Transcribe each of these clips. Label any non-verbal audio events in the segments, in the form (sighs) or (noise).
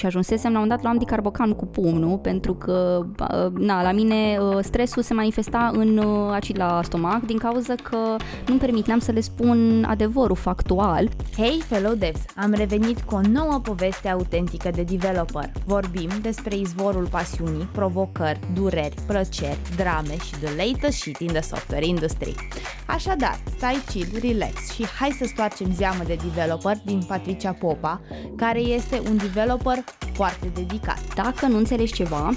Și ajunsesem la un dat, luam dicarbocan cu pumnul, pentru că, na, la mine stresul se manifesta în acid la stomac din cauza că nu-mi permiteam să le spun adevărul factual. Hei, fellow devs! Am revenit cu o nouă poveste autentică de developer. Vorbim despre izvorul pasiunii, provocări, dureri, plăceri, drame și the latest shit in the software industry. Așadar, stai chill, relax și hai să stoarcem zeamă de developer din Patricia Popa, care este un developer foarte dedicat. Dacă nu înțelegi ceva,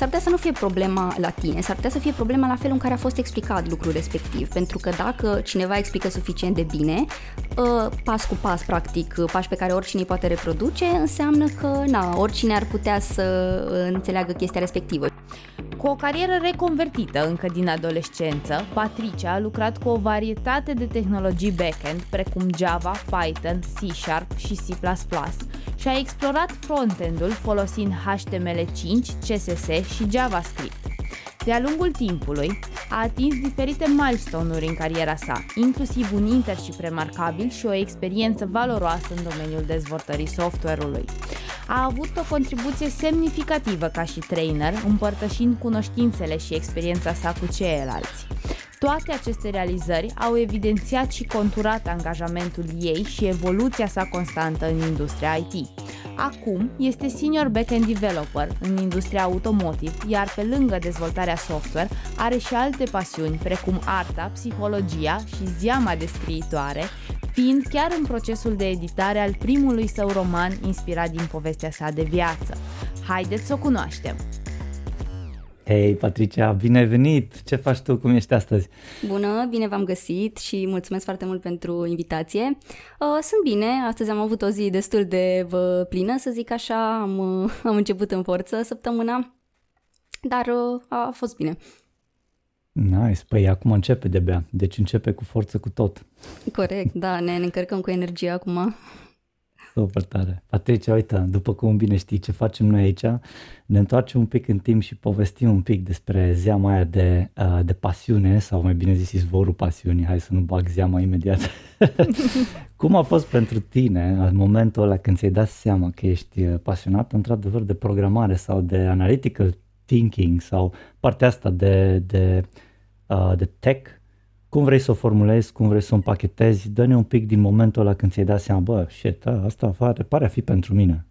s-ar putea să nu fie problema la tine, s-ar putea să fie problema la felul în care a fost explicat lucrul respectiv, pentru că dacă cineva explică suficient de bine, ă, pas cu pas, practic, pași pe care oricine îi poate reproduce, înseamnă că, na, oricine ar putea să înțeleagă chestia respectivă. Cu o carieră reconvertită încă din adolescență, Patricia a lucrat cu o varietate de tehnologii backend precum Java, Python, C Sharp și C++ și a explorat frontend-ul folosind HTML5, CSS și JavaScript. De-a lungul timpului, a atins diferite milestone-uri în cariera sa, inclusiv un internship remarcabil și o experiență valoroasă în domeniul dezvoltării software-ului. A avut o contribuție semnificativă ca și trainer, împărtășind cunoștințele și experiența sa cu ceilalți. Toate aceste realizări au evidențiat și conturat angajamentul ei și evoluția sa constantă în industria IT. Acum este senior backend developer în industria automotive, iar pe lângă dezvoltarea software are și alte pasiuni precum arta, psihologia și ziama de scriitoare, fiind chiar în procesul de editare al primului său roman inspirat din povestea sa de viață. Haideți să o cunoaștem! Hei, Patricia, bine ai venit! Ce faci tu? Cum ești astăzi? Bună, bine v-am găsit și mulțumesc foarte mult pentru invitație. Uh, sunt bine, astăzi am avut o zi destul de uh, plină, să zic așa, am, uh, am început în forță săptămâna, dar a fost bine. Nice, păi acum începe de-abia, deci începe cu forță cu tot. Corect, da, ne, ne încărcăm cu energie acum. Super tare. Patricia, uite, după cum bine știi ce facem noi aici, ne întoarcem un pic în timp și povestim un pic despre zeama aia de, uh, de pasiune, sau mai bine zis izvorul pasiunii, hai să nu bag zeama imediat. (laughs) cum a fost pentru tine în momentul ăla când ți-ai dat seama că ești uh, pasionat într-adevăr de programare sau de analytical thinking sau partea asta de, de, uh, de tech cum vrei să o formulezi, cum vrei să o împachetezi, dă-ne un pic din momentul ăla când ți-ai dat seama, bă, shit, a, asta pare, pare a fi pentru mine.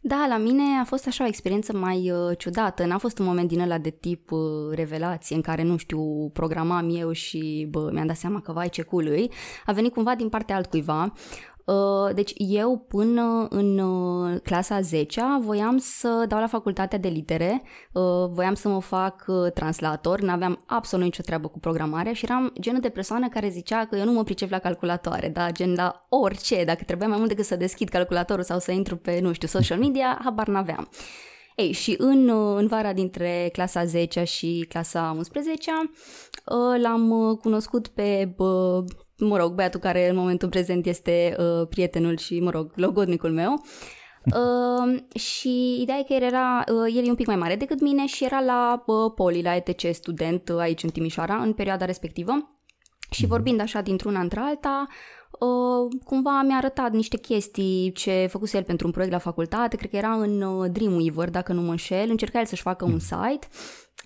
Da, la mine a fost așa o experiență mai uh, ciudată. N-a fost un moment din ăla de tip uh, revelație în care, nu știu, programam eu și bă, mi-am dat seama că vai ce cool A venit cumva din partea altcuiva. Uh, deci eu până în uh, clasa 10 voiam să dau la facultatea de litere, uh, voiam să mă fac translator, n-aveam absolut nicio treabă cu programarea și eram genul de persoană care zicea că eu nu mă pricep la calculatoare, da, gen la orice, dacă trebuia mai mult decât să deschid calculatorul sau să intru pe, nu știu, social media, habar n-aveam. Ei, și în, în vara dintre clasa 10 și clasa 11 l-am cunoscut pe mă rog, băiatul care în momentul prezent este uh, prietenul și, mă rog, logodnicul meu. Uh, și ideea e că el era, uh, el e un pic mai mare decât mine și era la uh, Poli, la ETC student uh, aici în Timișoara, în perioada respectivă. Și mhm. vorbind așa dintr-una între-alta, uh, cumva mi-a arătat niște chestii ce făcuse el pentru un proiect la facultate, cred că era în uh, Dreamweaver, dacă nu mă înșel, încerca el să-și facă un mhm. site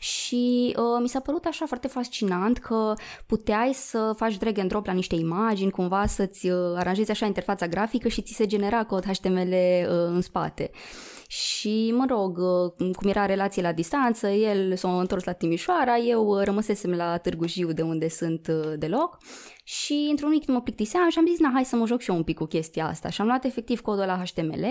și uh, mi s-a părut așa foarte fascinant că puteai să faci drag and drop la niște imagini, cumva să-ți uh, aranjezi așa interfața grafică și ți se genera cod HTML uh, în spate. Și, mă rog, uh, cum era relație la distanță, el s-a întors la Timișoara, eu uh, rămăsesem la Târgu Jiu, de unde sunt uh, deloc și într-un weekend mă plictiseam și am zis, na, hai să mă joc și eu un pic cu chestia asta. Și am luat efectiv codul la HTML,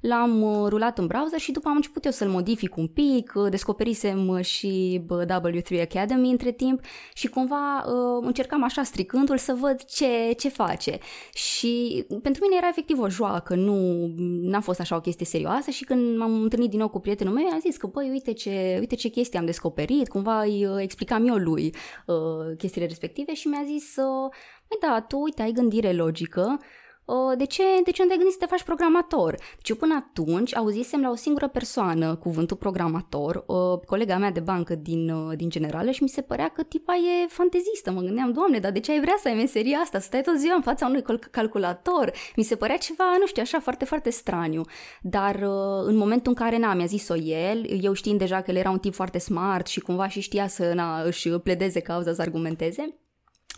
l-am uh, rulat în browser și după am început eu să-l modific un pic, uh, descoperisem uh, și W3 Academy între timp și cumva încercam așa stricându-l să văd ce, ce face. Și pentru mine era efectiv o joacă, nu n-a fost așa o chestie serioasă și când m-am întâlnit din nou cu prietenul meu, am zis că, băi, uite ce, uite ce chestie am descoperit, cumva îi explicam eu lui uh, chestiile respective și mi-a zis uh, Păi da, tu, uite, ai gândire logică, uh, de ce, de ce nu te gândi să te faci programator? Deci eu până atunci auzisem la o singură persoană cuvântul programator, uh, colega mea de bancă din, uh, din generală și mi se părea că tipa e fantezistă. Mă gândeam, doamne, dar de ce ai vrea să ai meseria asta, să stai tot ziua în fața unui calculator? Mi se părea ceva, nu știu, așa foarte, foarte straniu. Dar uh, în momentul în care, na, mi-a zis-o el, eu știind deja că el era un tip foarte smart și cumva și știa să, na, își pledeze cauza, să argumenteze,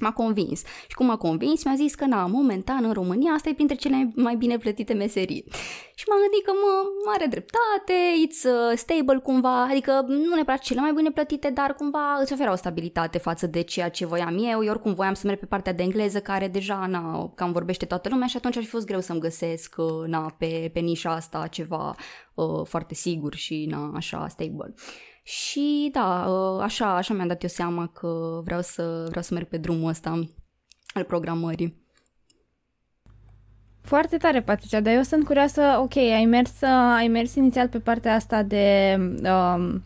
M-a convins. Și cum m-a convins, mi-a zis că, na, momentan în România asta e printre cele mai bine plătite meserii. Și m-am gândit că, mă, are dreptate, it's uh, stable cumva, adică nu neapărat cele mai bine plătite, dar cumva îți oferă o stabilitate față de ceea ce voiam eu. Eu oricum voiam să merg pe partea de engleză, care deja, na, cam vorbește toată lumea și atunci ar fi fost greu să-mi găsesc, uh, na, pe, pe nișa asta ceva uh, foarte sigur și, na, așa, stable. Și da, ă, așa, așa mi-am dat eu seama că vreau să, vreau să merg pe drumul ăsta al programării. Foarte tare, Patricia, dar eu sunt curioasă, ok, ai mers, ai mers inițial pe partea asta de um,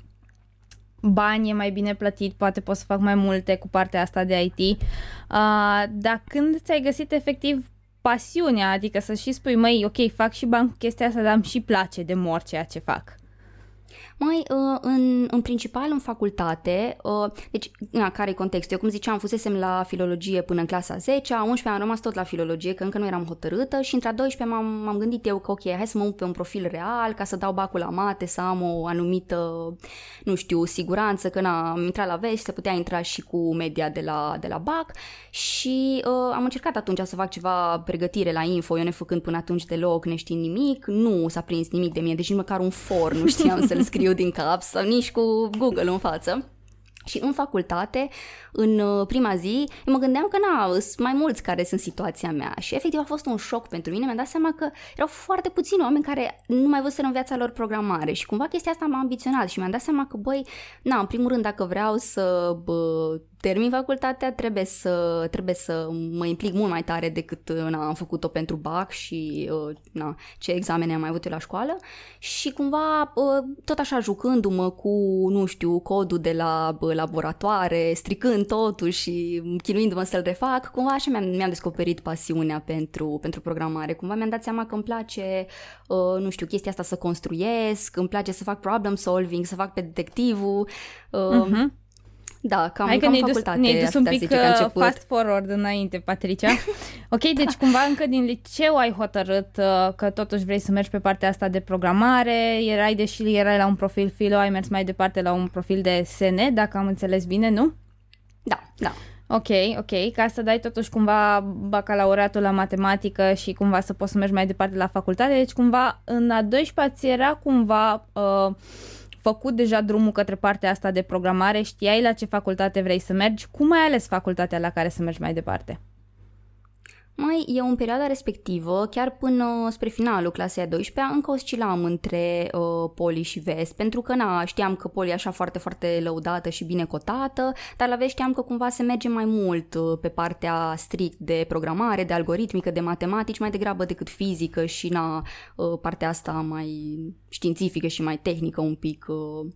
bani e mai bine plătit, poate pot să fac mai multe cu partea asta de IT, uh, dar când ți-ai găsit efectiv pasiunea, adică să și spui, măi, ok, fac și bani cu chestia asta, dar îmi și place de mor ceea ce fac. Mai uh, în, în principal în facultate, uh, deci, na, care e contextul? Eu, cum ziceam, fusesem la filologie până în clasa 10, a 11 am rămas tot la filologie, că încă nu eram hotărâtă și între a 12 m-am, m-am gândit eu că, ok, hai să mă pe un profil real, ca să dau bacul la mate, să am o anumită, nu știu, siguranță, că na, am intrat la vest, se putea intra și cu media de la, de la BAC și uh, am încercat atunci să fac ceva pregătire la info, eu ne făcând până atunci deloc, neștiind nimic, nu s-a prins nimic de mine, deci nici măcar un for nu știam să-l (laughs) scriu din cap sau nici cu Google în față. Și în facultate, în uh, prima zi, eu mă gândeam că na, sunt mai mulți care sunt situația mea și efectiv a fost un șoc pentru mine, mi-am dat seama că erau foarte puțini oameni care nu mai văzuseră în viața lor programare și cumva chestia asta m-a ambiționat și mi-am dat seama că, băi, na, în primul rând, dacă vreau să bă, termin facultatea, trebuie să, trebuie să mă implic mult mai tare decât na, am făcut-o pentru BAC și uh, na, ce examene am mai avut eu la școală. Și cumva uh, tot așa jucându-mă cu, nu știu, codul de la laboratoare, stricând totul și chinuindu-mă să-l refac, cumva așa mi-am, mi-am descoperit pasiunea pentru, pentru programare. Cumva mi-am dat seama că îmi place, uh, nu știu, chestia asta să construiesc, îmi place să fac problem solving, să fac pe detectivul. Uh, uh-huh da, cam, Hai că cam ne-ai facultate, dus, ne-ai dus un pic uh, fast forward înainte, Patricia. (laughs) ok, deci cumva încă din liceu ai hotărât uh, că totuși vrei să mergi pe partea asta de programare, erai, deși erai la un profil filo, ai mers mai departe la un profil de SN, dacă am înțeles bine, nu? Da, da. Ok, ok, ca să dai totuși cumva bacalaureatul la matematică și cumva să poți să mergi mai departe la facultate, deci cumva în a 12 ți era cumva... Uh, făcut deja drumul către partea asta de programare, știai la ce facultate vrei să mergi, cum ai ales facultatea la care să mergi mai departe? Mai eu în perioada respectivă, chiar până spre finalul clasei a 12 încă oscilam între uh, poli și vest, pentru că na, știam că poli e așa foarte, foarte lăudată și bine cotată, dar la vest știam că cumva se merge mai mult uh, pe partea strict de programare, de algoritmică, de matematici, mai degrabă decât fizică și na, uh, partea asta mai științifică și mai tehnică un pic. Uh,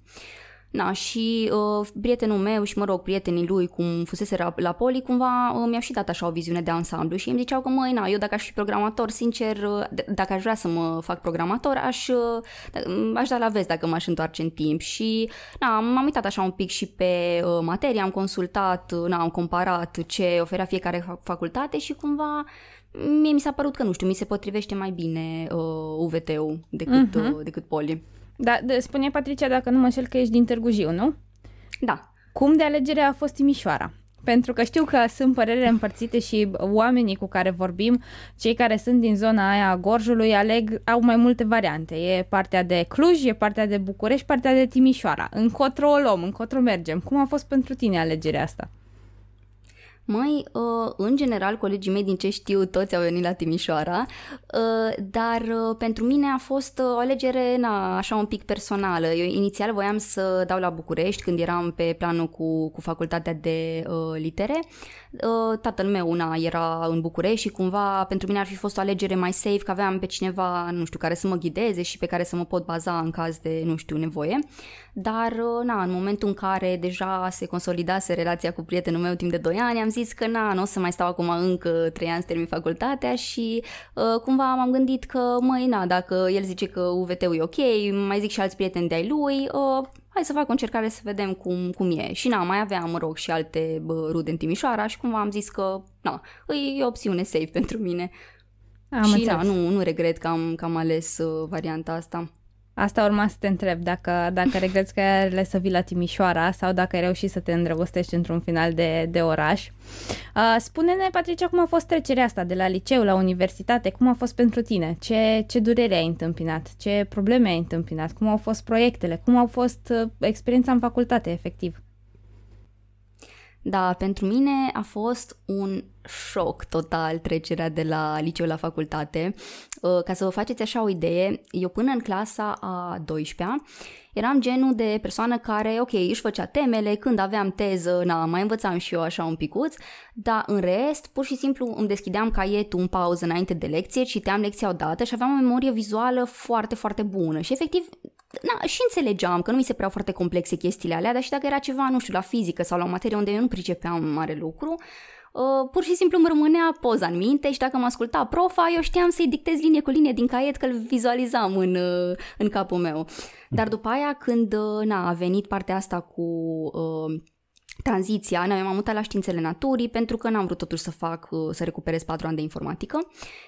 Na, și uh, prietenul meu și, mă rog, prietenii lui, cum fusese la, la poli, cumva uh, mi-au și dat așa o viziune de ansamblu și îmi ziceau că, măi, na, eu dacă aș fi programator, sincer, uh, d- dacă aș vrea să mă fac programator, aș, uh, aș da la vest dacă m-aș întoarce în timp și, na, m-am uitat așa un pic și pe uh, materie, am consultat, uh, na, am comparat ce oferea fiecare facultate și cumva mie mi s-a părut că, nu știu, mi se potrivește mai bine uh, UVT-ul decât, uh-huh. uh, decât poli. Da, de, spune Patricia, dacă nu mă șel că ești din Târgu Jiu, nu? Da. Cum de alegere a fost Timișoara? Pentru că știu că sunt părere împărțite și oamenii cu care vorbim, cei care sunt din zona aia a Gorjului, aleg, au mai multe variante. E partea de Cluj, e partea de București, partea de Timișoara. Încotro o luăm, încotro mergem. Cum a fost pentru tine alegerea asta? Mai, uh, în general, colegii mei din ce știu, toți au venit la Timișoara, uh, dar uh, pentru mine a fost o alegere na, așa un pic personală. Eu inițial voiam să dau la București când eram pe planul cu, cu facultatea de litere, Uh, tatăl meu una era în București și cumva pentru mine ar fi fost o alegere mai safe că aveam pe cineva, nu știu, care să mă ghideze și pe care să mă pot baza în caz de, nu știu, nevoie. Dar, uh, na, în momentul în care deja se consolidase relația cu prietenul meu timp de 2 ani, am zis că, na, nu o să mai stau acum încă 3 ani să termin facultatea și uh, cumva m-am gândit că, măi, na, dacă el zice că UVT-ul e ok, mai zic și alți prieteni de-ai lui, uh, hai să fac o încercare să vedem cum, cum e. Și na, mai aveam, mă rog, și alte bă, rude în Timișoara și cumva am zis că, na, e o opțiune safe (laughs) pentru mine. Am și înțeles. na, nu, nu regret că am, că am ales uh, varianta asta. Asta urma să te întreb, dacă, dacă (laughs) regreți că ai ales să vii la Timișoara sau dacă ai reușit să te îndrăgostești într-un final de, de oraș. Uh, spune-ne, Patricia, cum a fost trecerea asta de la liceu la universitate? Cum a fost pentru tine? Ce, ce durere ai întâmpinat? Ce probleme ai întâmpinat? Cum au fost proiectele? Cum au fost uh, experiența în facultate, efectiv? Da, pentru mine a fost un șoc total trecerea de la liceu la facultate. Uh, ca să vă faceți așa o idee, eu până în clasa a 12-a eram genul de persoană care, ok, își făcea temele, când aveam teză, na, mai învățam și eu așa un picuț, dar în rest, pur și simplu îmi deschideam caietul în pauză înainte de lecție, citeam lecția odată și aveam o memorie vizuală foarte, foarte bună și efectiv na, și înțelegeam că nu mi se păreau foarte complexe chestiile alea, dar și dacă era ceva, nu știu, la fizică sau la o materie unde eu nu pricepeam mare lucru, Uh, pur și simplu îmi rămânea poza în minte și dacă mă asculta profa, eu știam să-i dictez linie cu linie din caiet că îl vizualizam în, uh, în capul meu. Dar după aia când uh, na, a venit partea asta cu uh, tranziția, noi m-am mutat la științele naturii pentru că n-am vrut totuși să fac, uh, să recuperez patru ani de informatică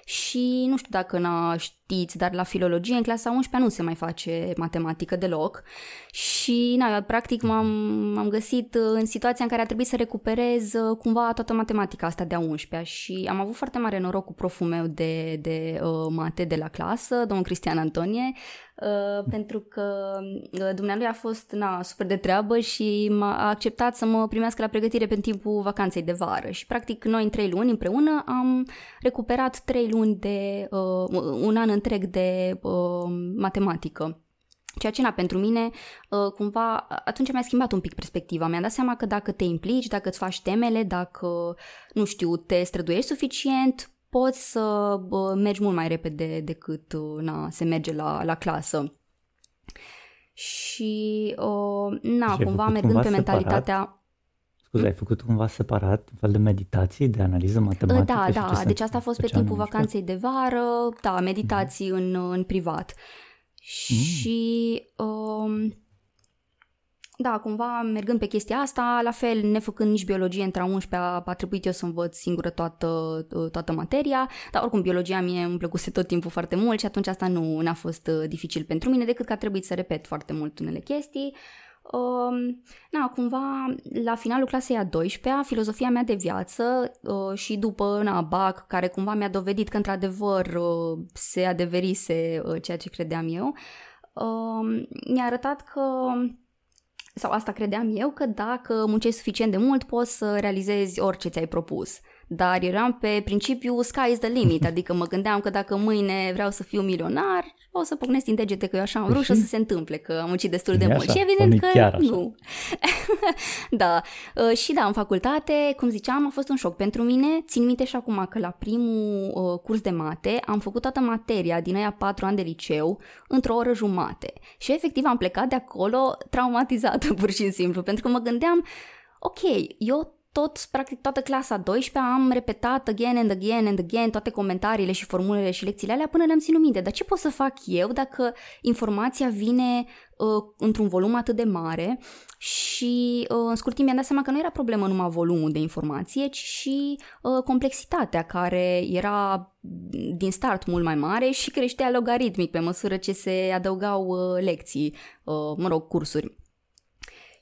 și nu știu dacă n știți, dar la filologie în clasa 11 nu se mai face matematică deloc. Și na, practic m-am, m-am găsit uh, în situația în care a trebuit să recuperez uh, cumva toată matematica asta de a 11 și am avut foarte mare noroc cu proful meu de, de uh, mate de la clasă, domnul Cristian Antonie, Uh, pentru că uh, dumnealui a fost na, super de treabă și m-a acceptat să mă primească la pregătire pe timpul vacanței de vară. Și practic noi în trei luni împreună am recuperat trei luni de uh, un an întreg de uh, matematică. Ceea ce, na, pentru mine, uh, cumva, atunci mi-a schimbat un pic perspectiva. Mi-am dat seama că dacă te implici, dacă îți faci temele, dacă, nu știu, te străduiești suficient, poți să bă, mergi mult mai repede decât na, se merge la, la clasă. Și, uh, na, și cumva mergând pe mentalitatea... Separat? Scuze, ai făcut cumva separat un fel de meditații, de analiză matematică? Da, da, deci asta a fost pe timpul vacanței de vară, da, meditații mm. în, în privat. Mm. Și... Uh, da, cumva mergând pe chestia asta, la fel, nefăcând nici biologie între a 11 a, a trebuit eu să învăț singură toată, toată materia, dar oricum biologia mie îmi plăcuse tot timpul foarte mult și atunci asta nu a fost uh, dificil pentru mine, decât că a trebuit să repet foarte mult unele chestii. Uh, na, cumva, la finalul clasei a 12-a, filozofia mea de viață uh, și după na, BAC, care cumva mi-a dovedit că într-adevăr uh, se adeverise uh, ceea ce credeam eu, uh, mi-a arătat că sau asta credeam eu, că dacă muncești suficient de mult poți să realizezi orice ți-ai propus dar eram pe principiu sky is the limit, (laughs) adică mă gândeam că dacă mâine vreau să fiu milionar, o să pocnesc din degete că eu așa am vrut și o să se întâmple, că am muncit destul de mult. Și evident că chiar așa. nu. (laughs) da, uh, și da, în facultate, cum ziceam, a fost un șoc pentru mine. Țin minte și acum că la primul uh, curs de mate am făcut toată materia din aia patru ani de liceu într-o oră jumate. Și efectiv am plecat de acolo traumatizată (laughs) pur și simplu, pentru că mă gândeam ok, eu tot, practic toată clasa 12 am repetat again and again and again toate comentariile și formulele și lecțiile alea până le-am ținut minte. Dar ce pot să fac eu dacă informația vine uh, într-un volum atât de mare și uh, în scurt timp mi-am dat seama că nu era problemă numai volumul de informație, ci și uh, complexitatea care era din start mult mai mare și creștea logaritmic pe măsură ce se adăugau uh, lecții, uh, mă rog, cursuri.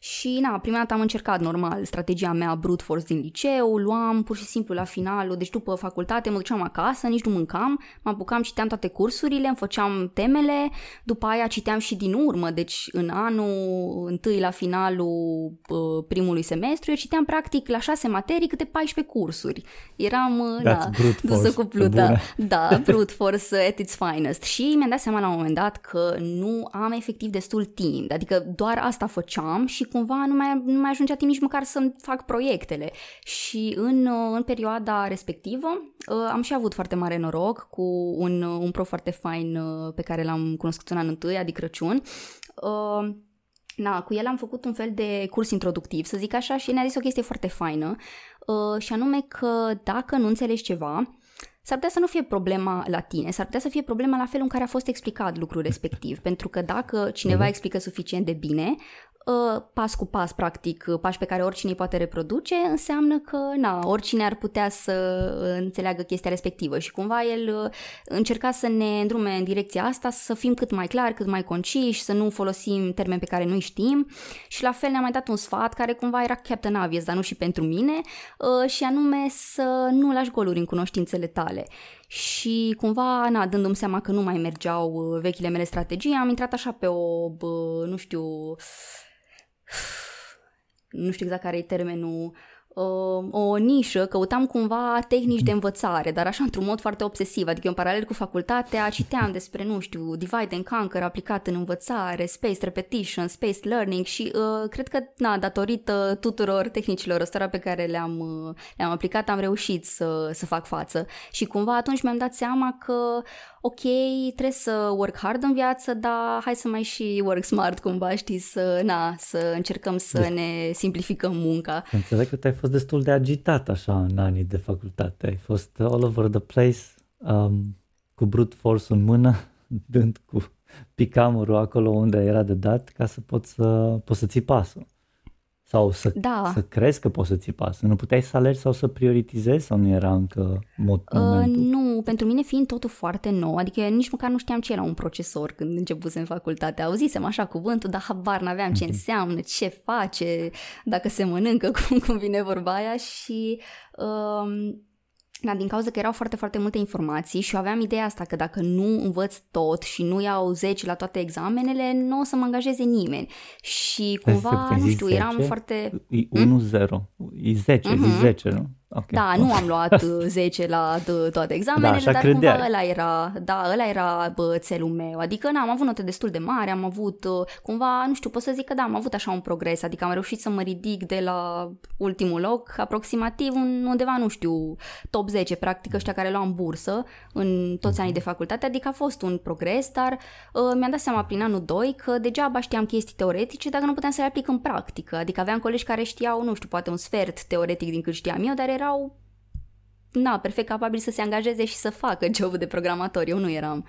Și, na, prima dată am încercat, normal, strategia mea brute force din liceu, luam pur și simplu la finalul, deci după facultate mă duceam acasă, nici nu mâncam, mă apucam, citeam toate cursurile, îmi făceam temele, după aia citeam și din urmă, deci în anul întâi la finalul uh, primului semestru, eu citeam practic la șase materii câte 14 cursuri. Eram, uh, da, dusă cu pluta. Da, (laughs) brute force at its finest. Și mi-am dat seama la un moment dat că nu am efectiv destul timp, adică doar asta făceam și cumva nu mai, nu mai ajungea timp nici măcar să fac proiectele. Și în, în perioada respectivă am și avut foarte mare noroc cu un, un prof foarte fain pe care l-am cunoscut în anul întâi, adică Crăciun. Na, cu el am făcut un fel de curs introductiv, să zic așa, și ne-a zis o chestie foarte faină, uh, și anume că dacă nu înțelegi ceva, s-ar putea să nu fie problema la tine, s-ar putea să fie problema la felul în care a fost explicat lucrul respectiv. Pentru că dacă cineva mhm. explică suficient de bine, Uh, pas cu pas, practic, uh, pași pe care oricine îi poate reproduce, înseamnă că, na, oricine ar putea să înțeleagă chestia respectivă și cumva el uh, încerca să ne îndrume în direcția asta, să fim cât mai clari, cât mai conciși, să nu folosim termeni pe care nu știm. Și la fel ne-a mai dat un sfat care cumva era Captain Obvious, dar nu și pentru mine, și anume să nu lași goluri în cunoștințele tale. Și cumva, na, dându-mi seama că nu mai mergeau vechile mele strategii, am intrat așa pe o, bă, nu știu, (sighs) nu știu exact care e termenul, uh, o nișă, căutam cumva tehnici de învățare, dar așa într-un mod foarte obsesiv, adică în paralel cu facultatea citeam (laughs) despre, nu știu, divide and conquer aplicat în învățare, spaced repetition, spaced learning și uh, cred că, na, datorită tuturor tehnicilor ăstora pe care le-am, uh, le-am aplicat, am reușit să, să fac față. Și cumva atunci mi-am dat seama că ok, trebuie să work hard în viață, dar hai să mai și work smart cumva, știi, să, na, să încercăm să de- ne simplificăm munca. Înțeleg că te-ai fost destul de agitat așa în anii de facultate, ai fost all over the place, um, cu brute force în mână, dând cu picamurul acolo unde era de dat ca să poți să, poți să ții pasul. Sau să, da. să crezi că poți să ții pasul. Nu puteai să alegi sau să prioritizezi sau nu era încă mod, uh, momentul? Uh, nu, pentru mine fiind totul foarte nou, adică nici măcar nu știam ce era un procesor când începusem facultatea. Auzisem așa cuvântul, dar habar n-aveam ce mhm. înseamnă, ce face, dacă se mănâncă, (laughs) cum, cum vine vorba aia și... Uh, da, din cauza că erau foarte, foarte multe informații și eu aveam ideea asta că dacă nu învăț tot și nu iau 10 la toate examenele, nu o să mă angajeze nimeni. Și cumva, nu știu, 10, eram foarte... E 1-0, e 10, mm-hmm. e 10, nu? Okay. Da, nu am luat (laughs) 10 la toate examenele, da, dar credeai. cumva ăla era, da, ăla era bă, țelul meu. Adică n-am avut note destul de mari, am avut uh, cumva, nu știu, pot să zic că da, am avut așa un progres, adică am reușit să mă ridic de la ultimul loc, aproximativ undeva, nu știu, top 10, practic ăștia care luam bursă în toți anii de facultate, adică a fost un progres, dar uh, mi-am dat seama prin anul 2 că degeaba știam chestii teoretice dacă nu puteam să le aplic în practică. Adică aveam colegi care știau, nu știu, poate un sfert teoretic din cât știam eu, dar erau na, perfect capabili să se angajeze și să facă jobul de programator. Eu nu eram.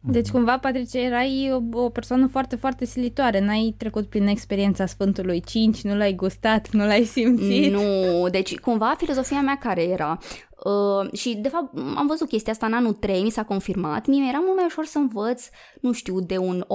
Deci cumva, Patricia, erai o, o persoană foarte, foarte silitoare. N-ai trecut prin experiența Sfântului 5, nu l-ai gustat, nu l-ai simțit. Nu, deci cumva filozofia mea care era? Uh, și, de fapt, am văzut chestia asta în anul 3, mi s-a confirmat. Mie era mult mai ușor să învăț, nu știu, de un 8-9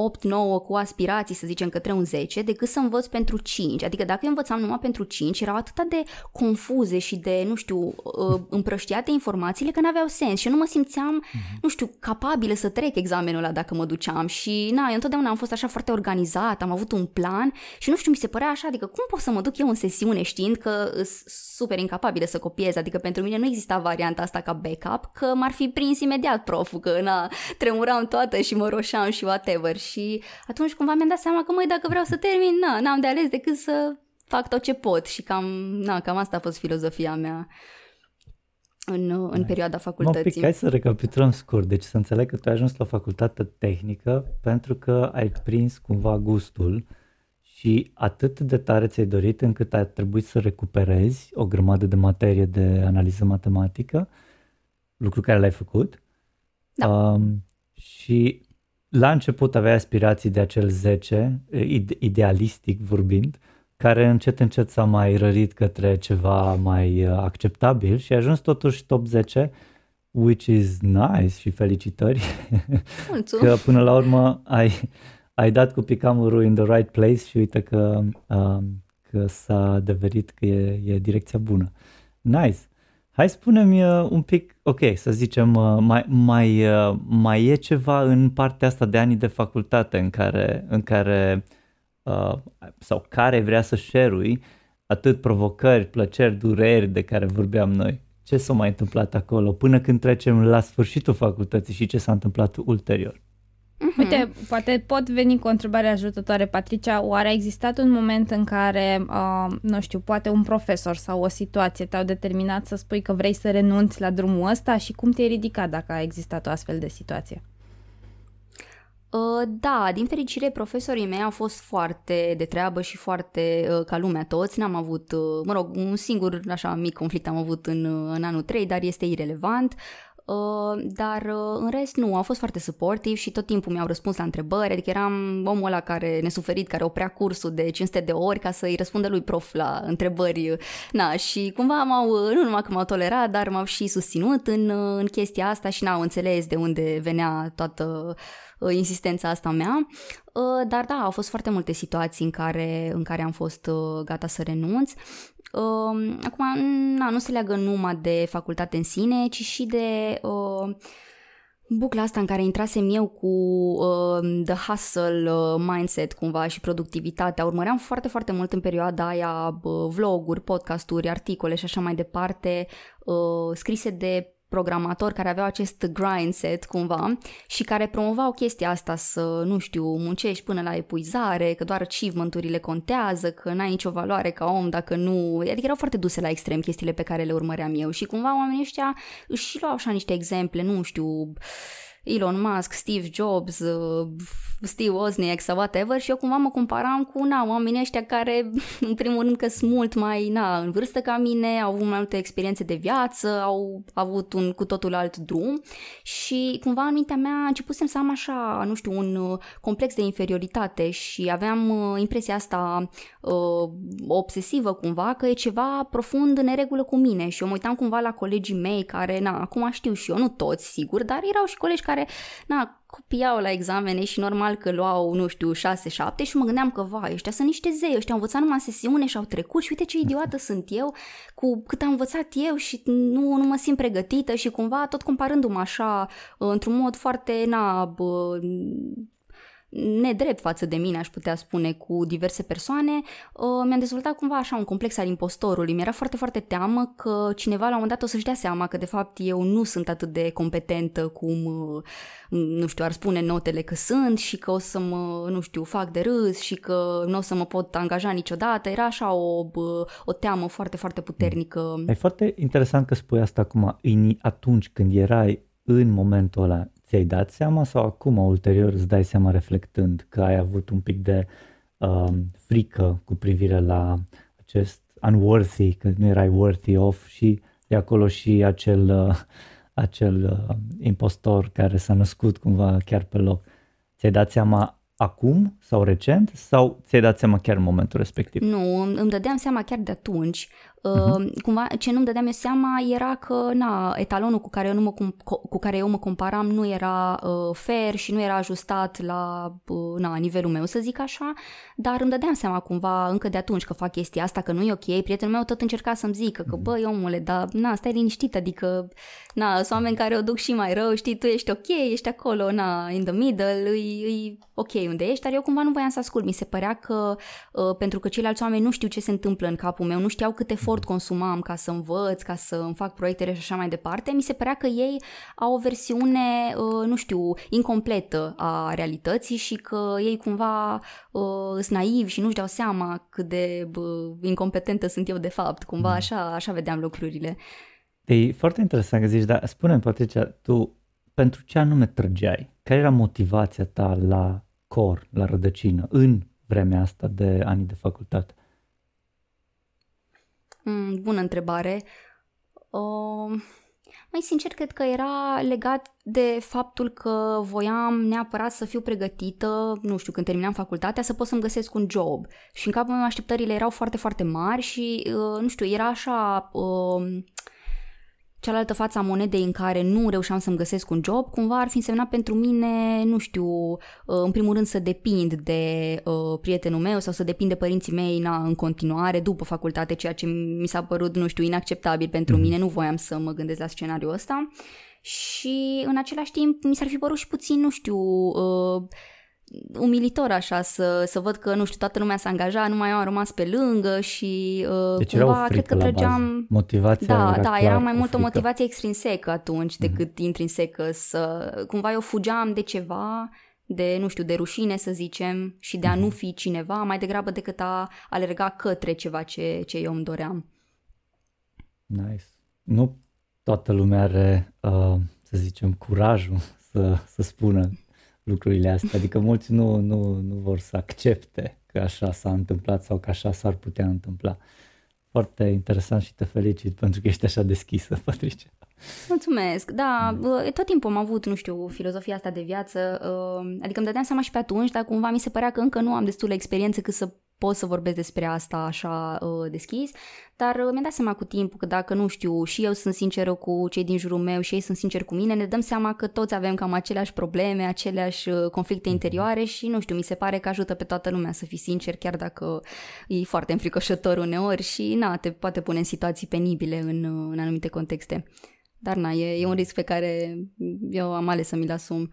cu aspirații, să zicem, către un 10, decât să învăț pentru 5. Adică dacă eu învățam numai pentru 5, erau atât de confuze și de, nu știu, uh, împrăștiate informațiile că n-aveau sens și eu nu mă simțeam, uh-huh. nu știu, capabilă să trec examenul ăla dacă mă duceam. Și, na, eu întotdeauna am fost așa foarte organizat, am avut un plan și, nu știu, mi se părea așa, adică cum pot să mă duc eu în sesiune știind că sunt super incapabilă să copiez, adică pentru mine nu exista varianta asta ca backup, că m-ar fi prins imediat proful, că na, tremuram toată și mă roșeam și whatever. Și atunci cumva mi-am dat seama că, măi, dacă vreau să termin, na, n-am de ales decât să fac tot ce pot și cam, na, cam asta a fost filozofia mea în, în perioada facultății. Mă pic, hai să recapitulăm scurt. Deci să înțeleg că tu ai ajuns la facultate tehnică pentru că ai prins cumva gustul și atât de tare ți-ai dorit încât ai trebuit să recuperezi o grămadă de materie de analiză matematică, lucru care l-ai făcut. Da. Um, și la început aveai aspirații de acel 10, idealistic vorbind, care încet încet s-a mai rărit către ceva mai uh, acceptabil și ai ajuns totuși top 10, which is nice și felicitări. (laughs) Mulțumesc. că până la urmă ai, ai dat cu picamurul in the right place și uite că, uh, că s-a adeverit că e, e direcția bună. Nice. Hai spune-mi uh, un pic, ok, să zicem, uh, mai, mai, uh, mai e ceva în partea asta de ani de facultate în care, în care uh, sau care vrea să share atât provocări, plăceri, dureri de care vorbeam noi. Ce s-a mai întâmplat acolo până când trecem la sfârșitul facultății și ce s-a întâmplat ulterior? Uh-huh. Uite, poate pot veni cu o întrebare ajutătoare, Patricia. Oare a existat un moment în care, uh, nu știu, poate un profesor sau o situație te-au determinat să spui că vrei să renunți la drumul ăsta și cum te-ai ridicat dacă a existat o astfel de situație? Uh, da, din fericire profesorii mei au fost foarte de treabă și foarte uh, ca lumea toți. N-am avut, uh, mă rog, un singur așa mic conflict am avut în, în anul 3, dar este irelevant. Uh, dar uh, în rest nu, au fost foarte supportive și tot timpul mi-au răspuns la întrebări, adică eram omul ăla care nesuferit, care oprea cursul de 500 de ori ca să-i răspundă lui prof la întrebări. Na, și cumva m-au, nu numai că m-au tolerat, dar m-au și susținut în, în chestia asta și n-au înțeles de unde venea toată uh, insistența asta mea. Uh, dar da, au fost foarte multe situații în care, în care am fost uh, gata să renunț. Uh, acum, na, nu se leagă numai de facultate în sine, ci și de uh, bucla asta în care intrasem eu cu uh, the hustle uh, mindset cumva și productivitatea. Urmăream foarte, foarte mult în perioada aia uh, vloguri, podcasturi, articole și așa mai departe, uh, scrise de programatori care aveau acest grind set cumva și care promovau chestia asta să, nu știu, muncești până la epuizare, că doar achievement-urile contează, că n-ai nicio valoare ca om dacă nu... Adică erau foarte duse la extrem chestiile pe care le urmăream eu și cumva oamenii ăștia își și luau așa niște exemple, nu știu Elon Musk, Steve Jobs, uh, Steve Wozniak sau whatever și eu cumva mă comparam cu na, oamenii ăștia care (laughs) în primul rând că sunt mult mai na, în vârstă ca mine, au avut mai multe experiențe de viață, au avut un cu totul alt drum și cumva în mintea mea începusem să am așa, nu știu, un uh, complex de inferioritate și aveam uh, impresia asta uh, obsesivă cumva că e ceva profund în neregulă cu mine și eu mă uitam cumva la colegii mei care, na, acum știu și eu, nu toți, sigur, dar erau și colegi care, na, copiau la examene și normal că luau, nu știu, 6-7 și mă gândeam că, vai, ăștia sunt niște zei, ăștia au învățat numai sesiune și au trecut și uite ce idiotă (laughs) sunt eu cu cât am învățat eu și nu, nu mă simt pregătită și cumva tot comparându-mă așa într-un mod foarte, na, bă, nedrept față de mine, aș putea spune, cu diverse persoane, uh, mi-am dezvoltat cumva așa un complex al impostorului. Mi-era foarte, foarte teamă că cineva la un moment dat o să-și dea seama că de fapt eu nu sunt atât de competentă cum, uh, nu știu, ar spune notele că sunt și că o să mă, nu știu, fac de râs și că nu o să mă pot angaja niciodată. Era așa o, o teamă foarte, foarte puternică. E foarte interesant că spui asta acum, atunci când erai în momentul ăla ți-ai dat seama sau acum, ulterior, îți dai seama reflectând că ai avut un pic de uh, frică cu privire la acest unworthy, că nu erai worthy of și de acolo și acel, uh, acel uh, impostor care s-a născut cumva chiar pe loc. Ți-ai dat seama acum sau recent sau ți-ai dat seama chiar în momentul respectiv? Nu, îmi dădeam seama chiar de atunci. Uh-huh. Cumva, ce nu-mi dădeam eu seama era că na, etalonul cu care eu, nu mă, cu care eu mă comparam nu era uh, fair și nu era ajustat la uh, na, nivelul meu, să zic așa, dar îmi dădeam seama cumva încă de atunci că fac chestia asta, că nu e ok. Prietenul meu tot încerca să-mi zică că, mhm. băi, omule, dar na, stai liniștit, adică, na, sunt oameni care o duc și mai rău, știi, tu ești ok, ești acolo, na, in the middle, e, e ok unde ești, dar eu cumva nu voiam să ascult. Mi se părea că, uh, pentru că ceilalți oameni nu știu ce se întâmplă în capul meu, nu știau cât efort efort consumam ca să învăț, ca să îmi fac proiectele și așa mai departe, mi se părea că ei au o versiune, uh, nu știu, incompletă a realității și că ei cumva uh, sunt naivi și nu-și dau seama cât de incompetentă sunt eu de fapt. Cumva mm. așa, așa vedeam lucrurile. E foarte interesant că zici, dar spune-mi, Patricia, tu pentru ce anume trăgeai? Care era motivația ta la cor, la rădăcină, în vremea asta de ani de facultate? Mm, bună întrebare. Uh, mai sincer, cred că era legat de faptul că voiam neapărat să fiu pregătită, nu știu, când terminam facultatea, să pot să-mi găsesc un job. Și în capul meu așteptările erau foarte, foarte mari și, uh, nu știu, era așa... Uh, cealaltă față a monedei în care nu reușeam să-mi găsesc un job, cumva ar fi însemnat pentru mine, nu știu, uh, în primul rând să depind de uh, prietenul meu sau să depind de părinții mei na, în continuare după facultate, ceea ce mi s-a părut, nu știu, inacceptabil pentru mm. mine, nu voiam să mă gândesc la scenariul ăsta. Și în același timp mi s-ar fi părut și puțin, nu știu, uh, umilitor așa să, să văd că, nu știu, toată lumea s-a angajat, nu mai am rămas pe lângă și uh, deci cumva cred că trăgeam... Motivația Da, era da, era mai mult o motivație extrinsecă atunci mm-hmm. decât intrinsecă să... Cumva eu fugeam de ceva de, nu știu, de rușine să zicem și de a nu Mhm. fi cineva, mai degrabă decât a alerga către ceva ce, ce eu îmi doream. Nice. Nu toată lumea are, uh, să zicem, curajul să, să spună lucrurile astea. Adică mulți nu, nu, nu vor să accepte că așa s-a întâmplat sau că așa s-ar putea întâmpla. Foarte interesant și te felicit pentru că ești așa deschisă, (laughs) Patricia. Mulțumesc, da, uh, tot timpul am avut, nu știu, filozofia asta de viață, uh, adică îmi dădeam seama și pe atunci, dar cumva mi se părea că încă nu am destulă experiență cât să pot să vorbesc despre asta așa uh, deschis, dar uh, mi-am dat seama cu timpul că dacă, nu știu, și eu sunt sinceră cu cei din jurul meu și ei sunt sinceri cu mine, ne dăm seama că toți avem cam aceleași probleme, aceleași uh, conflicte interioare și, nu știu, mi se pare că ajută pe toată lumea să fii sincer, chiar dacă e foarte înfricoșător uneori și, na, te poate pune în situații penibile în, uh, în anumite contexte. Dar na, e, e un risc pe care eu am ales să mi-l asum.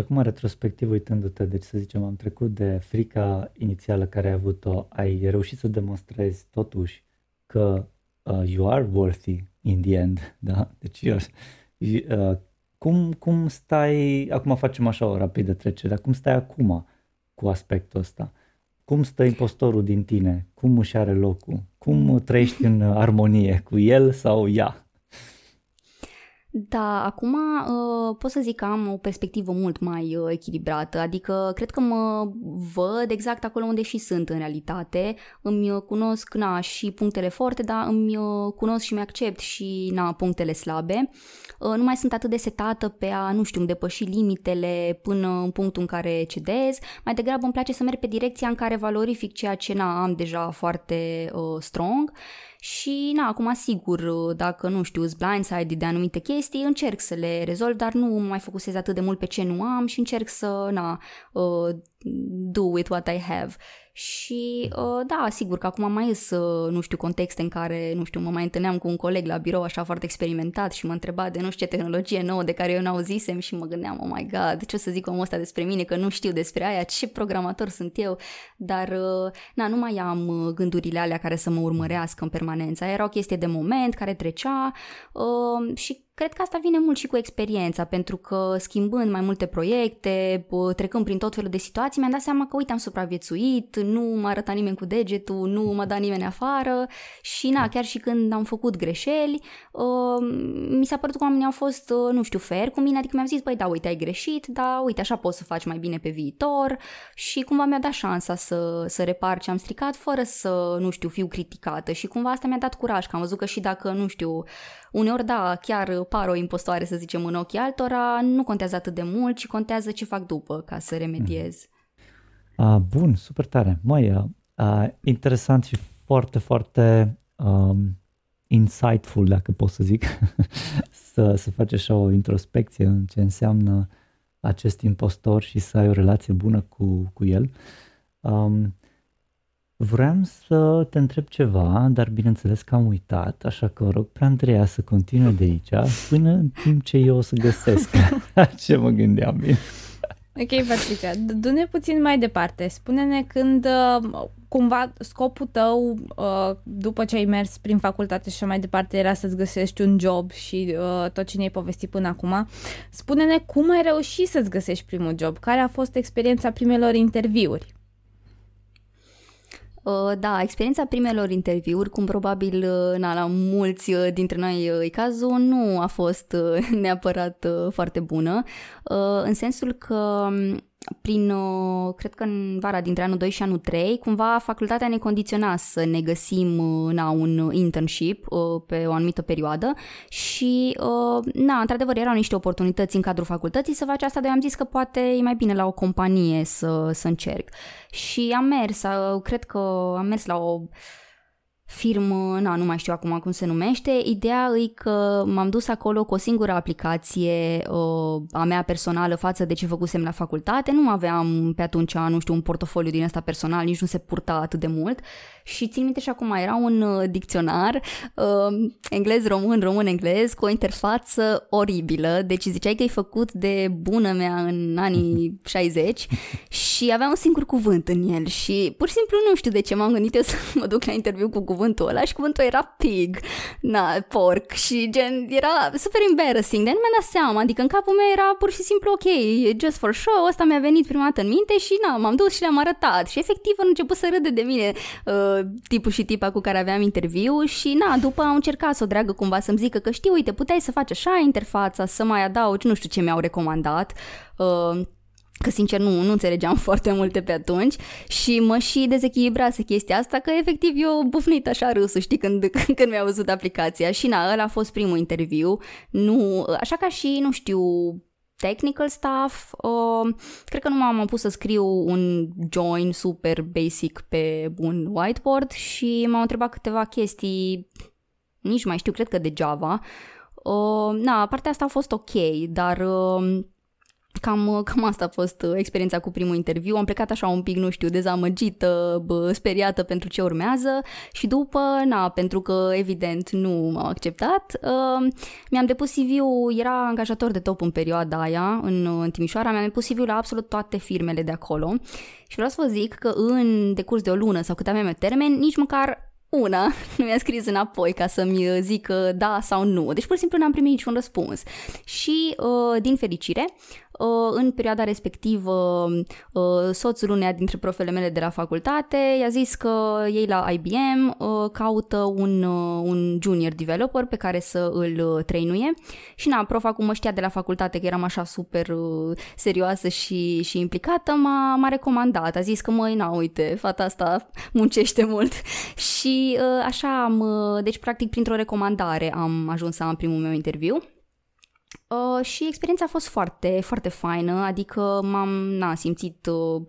Și acum, retrospectiv, uitându-te, deci să zicem, am trecut de frica inițială care ai avut-o, ai reușit să demonstrezi totuși că uh, you are worthy in the end, (laughs) da? Deci, uh, cum, cum stai, acum facem așa o rapidă trecere, cum stai acum cu aspectul ăsta? Cum stă impostorul din tine? Cum își are locul? Cum trăiești în armonie cu el sau ea? Da, acum uh, pot să zic că am o perspectivă mult mai uh, echilibrată, adică cred că mă văd exact acolo unde și sunt în realitate, îmi uh, cunosc na, și punctele forte, dar îmi uh, cunosc și mi-accept și na, punctele slabe. Uh, nu mai sunt atât de setată pe a, nu știu, îmi depăși limitele până în punctul în care cedez, mai degrabă îmi place să merg pe direcția în care valorific ceea ce na, am deja foarte uh, strong și, na, acum, sigur, dacă, nu știu, sunt blindsided de anumite chestii, încerc să le rezolv, dar nu mă mai focusez atât de mult pe ce nu am și încerc să, na, uh, do with what I have. Și uh, da, sigur că acum mai sunt, uh, nu știu, contexte în care, nu știu, mă mai întâlneam cu un coleg la birou așa foarte experimentat și mă întreba de nu știu ce tehnologie nouă de care eu n-auzisem și mă gândeam, oh my god, ce o să zic omul ăsta despre mine, că nu știu despre aia, ce programator sunt eu, dar uh, na, nu mai am uh, gândurile alea care să mă urmărească în permanență. Era o chestie de moment care trecea uh, și cred că asta vine mult și cu experiența, pentru că schimbând mai multe proiecte, trecând prin tot felul de situații, mi-am dat seama că, uite, am supraviețuit, nu m-a arătat nimeni cu degetul, nu m-a dat nimeni afară și, na, chiar și când am făcut greșeli, uh, mi s-a părut că oamenii au fost, uh, nu știu, fair cu mine, adică mi-au zis, băi, da, uite, ai greșit, da, uite, așa poți să faci mai bine pe viitor. Și cumva mi-a dat șansa să, să repar ce am stricat fără să, nu știu, fiu criticată. Și cumva asta mi-a dat curaj, că am văzut că și dacă, nu știu, uneori, da, chiar par o impostoare, să zicem, în ochii altora, nu contează atât de mult, ci contează ce fac după ca să remediez. Uh, bun, super tare. Mai uh, interesant și foarte, foarte um, insightful, dacă pot să zic, (laughs) să, să faci așa o introspecție în ce înseamnă acest impostor și să ai o relație bună cu, cu el. Um, Vreau să te întreb ceva, dar bineînțeles că am uitat, așa că o rog pe Andreea să continue de aici până în timp ce eu o să găsesc (laughs) ce mă gândeam bine. Ok, Patricia, du-ne puțin mai departe. Spune-ne când uh, cumva scopul tău, uh, după ce ai mers prin facultate și așa mai departe, era să-ți găsești un job și uh, tot ce ne-ai povestit până acum. Spune-ne cum ai reușit să-ți găsești primul job, care a fost experiența primelor interviuri? Uh, da, experiența primelor interviuri, cum probabil uh, na, la mulți uh, dintre noi e cazul, nu a fost (laughs) neapărat foarte bună, în sensul că um, prin, cred că în vara dintre anul 2 și anul 3, cumva facultatea ne condiționa să ne găsim na, un internship pe o anumită perioadă și, na, într-adevăr, erau niște oportunități în cadrul facultății să faci asta, dar am zis că poate e mai bine la o companie să, să încerc. Și am mers, cred că am mers la o firmă, na, nu mai știu acum cum se numește, ideea e că m-am dus acolo cu o singură aplicație uh, a mea personală față de ce făcusem la facultate, nu aveam pe atunci, nu știu, un portofoliu din ăsta personal, nici nu se purta atât de mult și țin minte și acum era un uh, dicționar uh, englez-român, român-englez cu o interfață oribilă, deci ziceai că e făcut de bună mea în anii (laughs) 60 și și avea un singur cuvânt în el. Și pur și simplu nu știu de ce m-am gândit eu (laughs) să mă duc la interviu cu cuvântul ăla și cuvântul era pig, na, porc și gen, era super embarrassing, dar nu mi-am dat seama, adică în capul meu era pur și simplu ok, just for show, ăsta mi-a venit prima dată în minte și na, m-am dus și le-am arătat. Și efectiv au început să râde de mine uh, tipul și tipa cu care aveam interviu și na, după au încercat să o dreagă cumva să-mi zică că știi, uite, puteai să faci așa interfața, să mai adaugi, nu știu ce mi-au recomandat, uh, că sincer nu, nu înțelegeam (laughs) foarte multe pe atunci și mă și dezechilibrase chestia asta că efectiv eu bufnit așa râsul, știi, când, (laughs) când mi-a văzut aplicația și na, ăla a fost primul interviu, nu, așa ca și, nu știu, technical stuff, uh, cred că nu m-am pus să scriu un join super basic pe un whiteboard și m-au întrebat câteva chestii, nici mai știu, cred că de Java. Uh, na, partea asta a fost ok, dar uh, Cam, cam asta a fost uh, experiența cu primul interviu. Am plecat așa un pic, nu știu, dezamăgită, bă, speriată pentru ce urmează și după, na, pentru că evident nu m-au acceptat, uh, mi-am depus CV-ul, era angajator de top în perioada aia, în, în Timișoara, mi-am depus CV-ul la absolut toate firmele de acolo și vreau să vă zic că în decurs de o lună sau cât aveam termen, nici măcar una (laughs) nu mi-a scris înapoi ca să-mi zică da sau nu. Deci pur și simplu n-am primit niciun răspuns. Și, uh, din fericire, Uh, în perioada respectivă uh, soțul uneia dintre profele mele de la facultate i-a zis că ei la IBM uh, caută un, un junior developer pe care să îl trainuie și na, profa cum mă știa de la facultate că eram așa super serioasă și, și implicată, m-a, m-a recomandat, a zis că măi, na, uite, fata asta muncește mult. Și așa am, deci practic printr-o recomandare am ajuns să am primul meu interviu Uh, și experiența a fost foarte, foarte faină, adică m-am na, simțit, uh,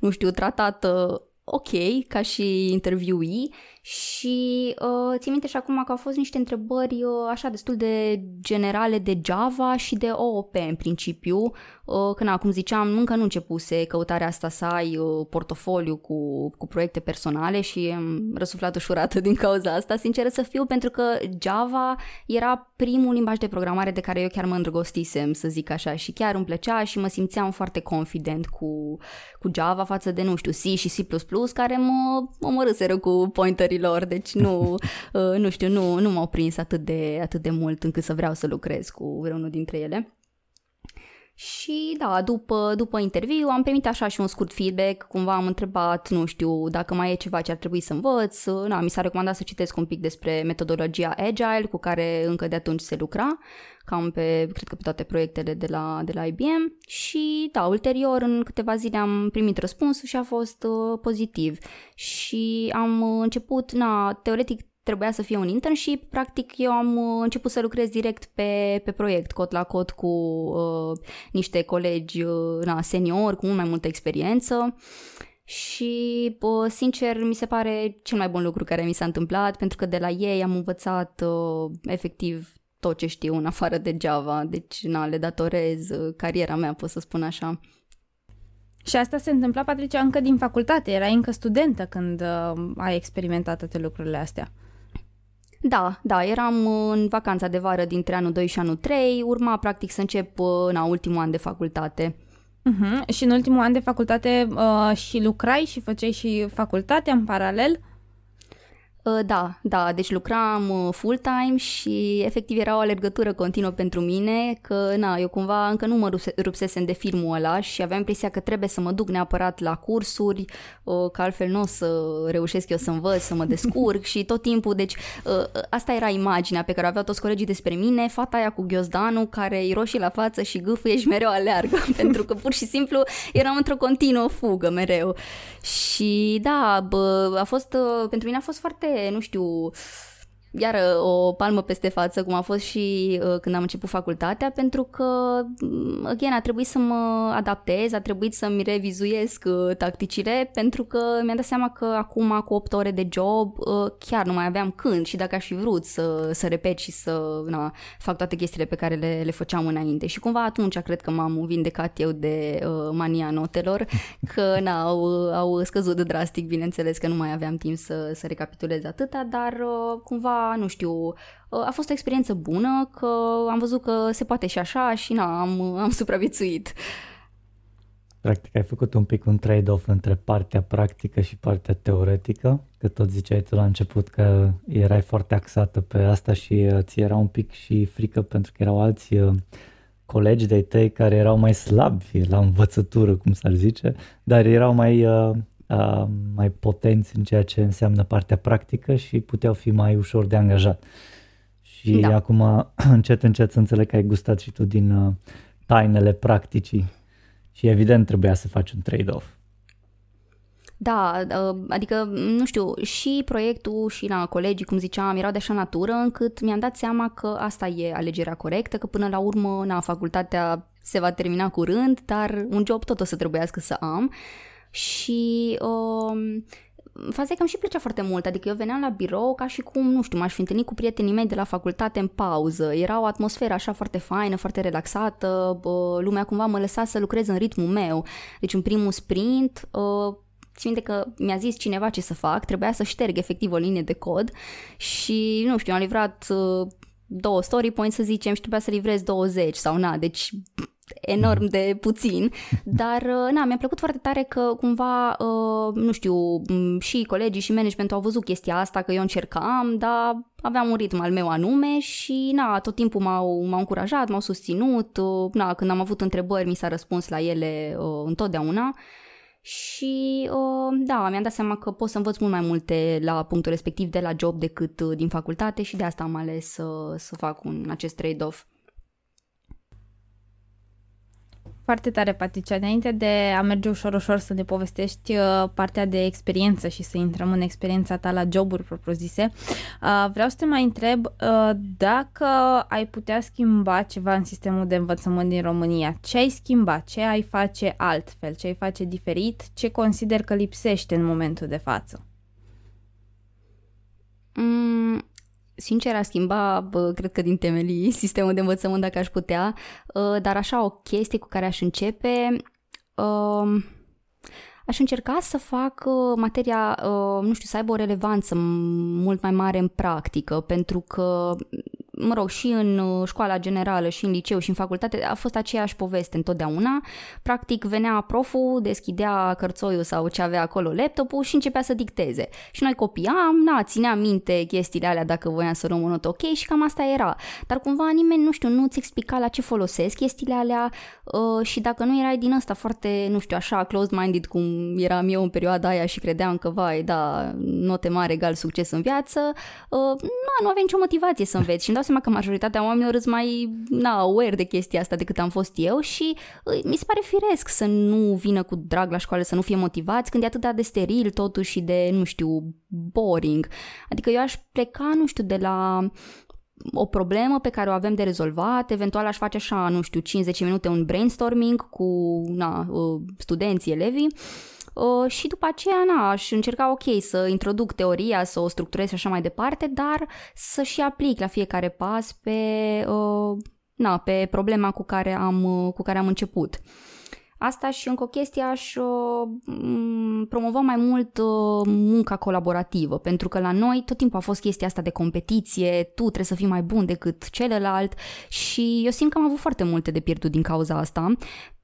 nu știu, tratată ok ca și interviewee și uh, țin minte și acum că au fost niște întrebări uh, așa destul de generale de Java și de OOP în principiu, uh, când acum ziceam încă nu începuse căutarea asta să ai uh, portofoliu cu, cu proiecte personale și am răsuflat ușurată din cauza asta, sincer să fiu, pentru că Java era primul limbaj de programare de care eu chiar mă îndrăgostisem, să zic așa, și chiar îmi plăcea și mă simțeam foarte confident cu, cu Java față de, nu știu, C și C++, care mă omorâseră cu pointer lucrărilor, deci nu, (laughs) uh, nu știu, nu, nu m-au prins atât de, atât de mult încât să vreau să lucrez cu vreunul dintre ele. Și da, după, după interviu am primit așa și un scurt feedback, cumva am întrebat, nu știu, dacă mai e ceva ce ar trebui să învăț. Na, mi s-a recomandat să citesc un pic despre metodologia Agile cu care încă de atunci se lucra, cam pe, cred că pe toate proiectele de la, de la IBM și da, ulterior în câteva zile am primit răspunsul și a fost uh, pozitiv și am început, na, teoretic trebuia să fie un internship, practic eu am uh, început să lucrez direct pe, pe proiect, cot la cot cu uh, niște colegi uh, na, senior, cu mult mai multă experiență și, uh, sincer, mi se pare cel mai bun lucru care mi s-a întâmplat, pentru că de la ei am învățat uh, efectiv tot ce știu în afară de Java, deci na, le datorez uh, cariera mea, pot să spun așa. Și asta se întâmpla, Patricia, încă din facultate, erai încă studentă când uh, ai experimentat toate lucrurile astea. Da, da, eram în vacanța de vară dintre anul 2 și anul 3, urma practic să încep în uh, ultimul an de facultate. Uh-huh. Și în ultimul an de facultate uh, și lucrai și făceai și facultatea în paralel? Uh, da, da, deci lucram uh, full-time și efectiv era o alergătură continuă pentru mine, că na, eu cumva încă nu mă rupsesem de filmul ăla și aveam impresia că trebuie să mă duc neapărat la cursuri, uh, că altfel nu o să reușesc eu să învăț, să mă descurc (laughs) și tot timpul, deci asta era imaginea pe care o aveau toți colegii despre mine, fata aia cu ghiozdanul care îi roșii la față și gâfâie și mereu aleargă, (laughs) pentru că pur și simplu eram într-o continuă fugă mereu. Și da, bă, a fost, pentru mine a fost foarte nu știu, iar o palmă peste față, cum a fost și uh, când am început facultatea, pentru că, mm, again, a trebuit să mă adaptez, a trebuit să-mi revizuiesc uh, tacticile, pentru că mi-am dat seama că acum, cu 8 ore de job, uh, chiar nu mai aveam când și dacă aș fi vrut să, să repet și să na, fac toate chestiile pe care le, le făceam înainte. Și cumva atunci cred că m-am vindecat eu de uh, mania notelor, (laughs) că na, au, au scăzut drastic, bineînțeles că nu mai aveam timp să, să recapitulez atâta, dar uh, cumva nu știu, a fost o experiență bună, că am văzut că se poate și așa și na, am, am (laughs) supraviețuit. Practic ai făcut un pic un trade-off între partea practică și partea teoretică, că tot ziceai tu la început că erai foarte axată pe asta și uh, ți era un pic și frică pentru că erau alți uh, colegi de tăi care erau mai slabi la învățătură, cum s-ar zice, dar erau mai, uh, uh, mai potenți în ceea ce înseamnă partea practică și puteau fi mai ușor de angajat. Și da. acum (clears throat) încet, încet să înțeleg că ai gustat și tu din uh, tainele practicii și evident trebuia să faci un trade-off. Da, uh, adică, nu știu, și proiectul și la colegii, cum ziceam, erau de așa natură încât mi-am dat seama că asta e alegerea corectă, că până la urmă, na, facultatea se va termina curând, dar un job tot o să trebuiască să am. Și uh, faza e că îmi și plăcea foarte mult, adică eu veneam la birou ca și cum, nu știu, m-aș fi întâlnit cu prietenii mei de la facultate în pauză. Era o atmosferă așa foarte faină, foarte relaxată, bă, lumea cumva mă lăsa să lucrez în ritmul meu. Deci în primul sprint, uh, țin minte că mi-a zis cineva ce să fac, trebuia să șterg efectiv o linie de cod. Și, nu știu, am livrat uh, două story points să zicem și trebuia să livrez 20 sau na, deci enorm de puțin, dar uh, na, mi-a plăcut foarte tare că cumva, uh, nu știu, și colegii și managementul au văzut chestia asta, că eu încercam, dar aveam un ritm al meu anume și na, tot timpul m-au, m-au încurajat, m-au susținut, uh, na, când am avut întrebări mi s-a răspuns la ele întotdeauna și da, mi-am dat seama că pot să învăț mult mai multe la punctul respectiv de la job decât din facultate și de asta am ales să, să fac un, acest trade-off. Foarte tare, Patricia. Înainte de a merge ușor, ușor să ne povestești uh, partea de experiență și să intrăm în experiența ta la joburi propriu-zise, uh, vreau să te mai întreb uh, dacă ai putea schimba ceva în sistemul de învățământ din România. Ce ai schimba? Ce ai face altfel? Ce ai face diferit? Ce consider că lipsește în momentul de față? Mm, sincer, a schimba, bă, cred că din temelii, (laughs) sistemul de învățământ dacă aș putea, uh, dar așa o chestie cu care aș începe, uh, aș încerca să fac uh, materia, uh, nu știu, să aibă o relevanță mult mai mare în practică, pentru că mă rog, și în uh, școala generală, și în liceu, și în facultate, a fost aceeași poveste întotdeauna. Practic, venea proful, deschidea cărțoiul sau ce avea acolo laptopul și începea să dicteze. Și noi copiam, na, țineam minte chestiile alea dacă voiam să luăm un ok și cam asta era. Dar cumva nimeni, nu știu, nu-ți explica la ce folosesc chestiile alea uh, și dacă nu erai din asta foarte, nu știu, așa closed-minded cum eram eu în perioada aia și credeam că, vai, da, note mare egal succes în viață, uh, na, nu aveai nicio motivație să înveți și îmi dau seama că majoritatea oamenilor sunt mai na, aware de chestia asta decât am fost eu și mi se pare firesc să nu vină cu drag la școală, să nu fie motivați când e atât de steril totuși și de, nu știu, boring. Adică eu aș pleca, nu știu, de la o problemă pe care o avem de rezolvat, eventual aș face așa, nu știu, 50 minute un brainstorming cu na, uh, studenții, elevii Uh, și după aceea, na, aș încerca, ok, să introduc teoria, să o structurez și așa mai departe, dar să și aplic la fiecare pas pe, uh, na, pe problema cu care am, uh, cu care am început. Asta și încă o chestie aș uh, promova mai mult uh, munca colaborativă, pentru că la noi tot timpul a fost chestia asta de competiție, tu trebuie să fii mai bun decât celălalt și eu simt că am avut foarte multe de pierdut din cauza asta,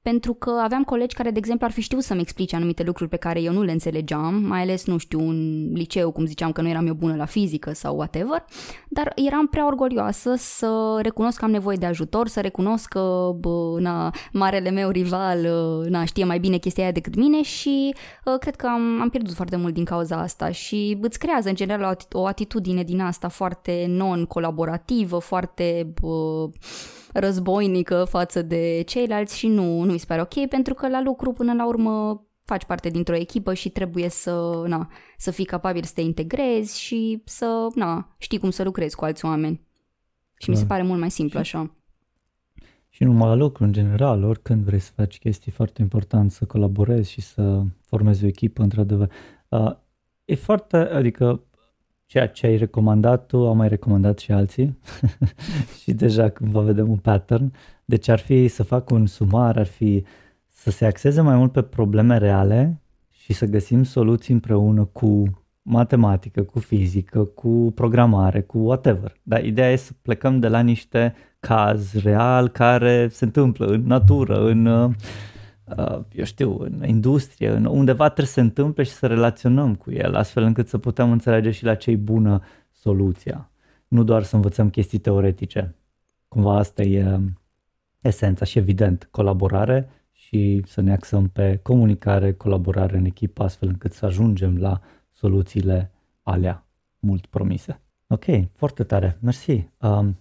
pentru că aveam colegi care, de exemplu, ar fi știut să-mi explice anumite lucruri pe care eu nu le înțelegeam, mai ales, nu știu, un liceu, cum ziceam că nu eram eu bună la fizică sau whatever, dar eram prea orgolioasă să recunosc că am nevoie de ajutor, să recunosc că, bă, na, marele meu rival, na, știe mai bine chestia aia decât mine și uh, cred că am, am pierdut foarte mult din cauza asta și îți creează, în general, o atitudine din asta foarte non-colaborativă, foarte... Bă, războinică față de ceilalți și nu, nu mi se pare ok pentru că la lucru până la urmă faci parte dintr-o echipă și trebuie să, na, să fii capabil să te integrezi și să na, știi cum să lucrezi cu alți oameni. Și da. mi se pare mult mai simplu așa. Și numai la lucru, în general, oricând vrei să faci chestii foarte important, să colaborezi și să formezi o echipă, într-adevăr. Uh, e foarte, adică ceea ce ai recomandat tu, au mai recomandat și alții (laughs) și deja vă vedem un pattern. Deci ar fi să fac un sumar, ar fi să se axeze mai mult pe probleme reale și să găsim soluții împreună cu matematică, cu fizică, cu programare, cu whatever. Dar ideea e să plecăm de la niște caz real care se întâmplă în natură, în uh, uh, eu știu, în industrie, în undeva trebuie să se întâmple și să relaționăm cu el, astfel încât să putem înțelege și la ce e bună soluția. Nu doar să învățăm chestii teoretice. Cumva asta e esența și evident, colaborare și să ne axăm pe comunicare, colaborare în echipă, astfel încât să ajungem la soluțiile alea mult promise. Ok, foarte tare, mersi. Um,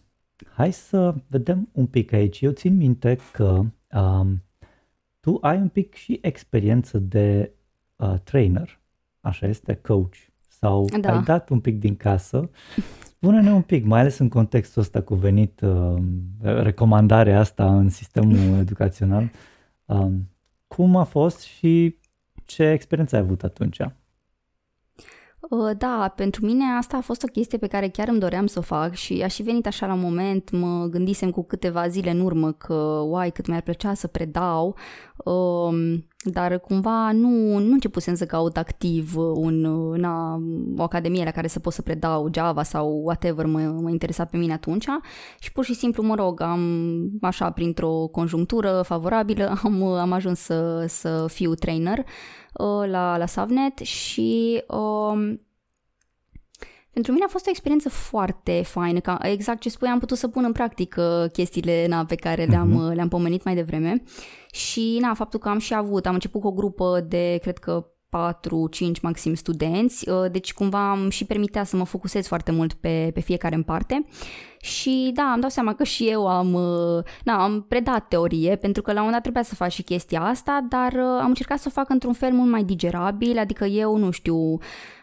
hai să vedem un pic aici. Eu țin minte că um, tu ai un pic și experiență de uh, trainer, așa este, coach, sau da. ai dat un pic din casă. Spune-ne un pic, mai ales în contextul ăsta cu venit uh, recomandarea asta în sistemul (laughs) educațional, uh, cum a fost și ce experiență ai avut atunci? Uh, da, pentru mine asta a fost o chestie pe care chiar îmi doream să o fac și a și venit așa la moment, mă gândisem cu câteva zile în urmă că, uai, cât mi-ar plăcea să predau, um, dar cumva nu, nu începusem să caut activ un, na, o academie la care să pot să predau Java sau whatever mă, mă interesa pe mine atunci și pur și simplu, mă rog, am așa, printr-o conjunctură favorabilă, am, am ajuns să, să fiu trainer. uh, la, la Savnet și uh, pentru mine a fost o experiență foarte faină, că exact ce spui, am putut să pun în practică chestiile na, pe care le-am, uh-huh. le-am pomenit mai devreme și na, faptul că am și avut, am început cu o grupă de, cred că 4-5 maxim studenți, uh, deci cumva am și permitea să mă focusez foarte mult pe, pe fiecare în parte. Și da, am dau seama că și eu am, uh, na, am predat teorie pentru că la un moment dat trebuia să fac și chestia asta, dar uh, am încercat să o fac într-un fel mult mai digerabil, adică eu nu știu,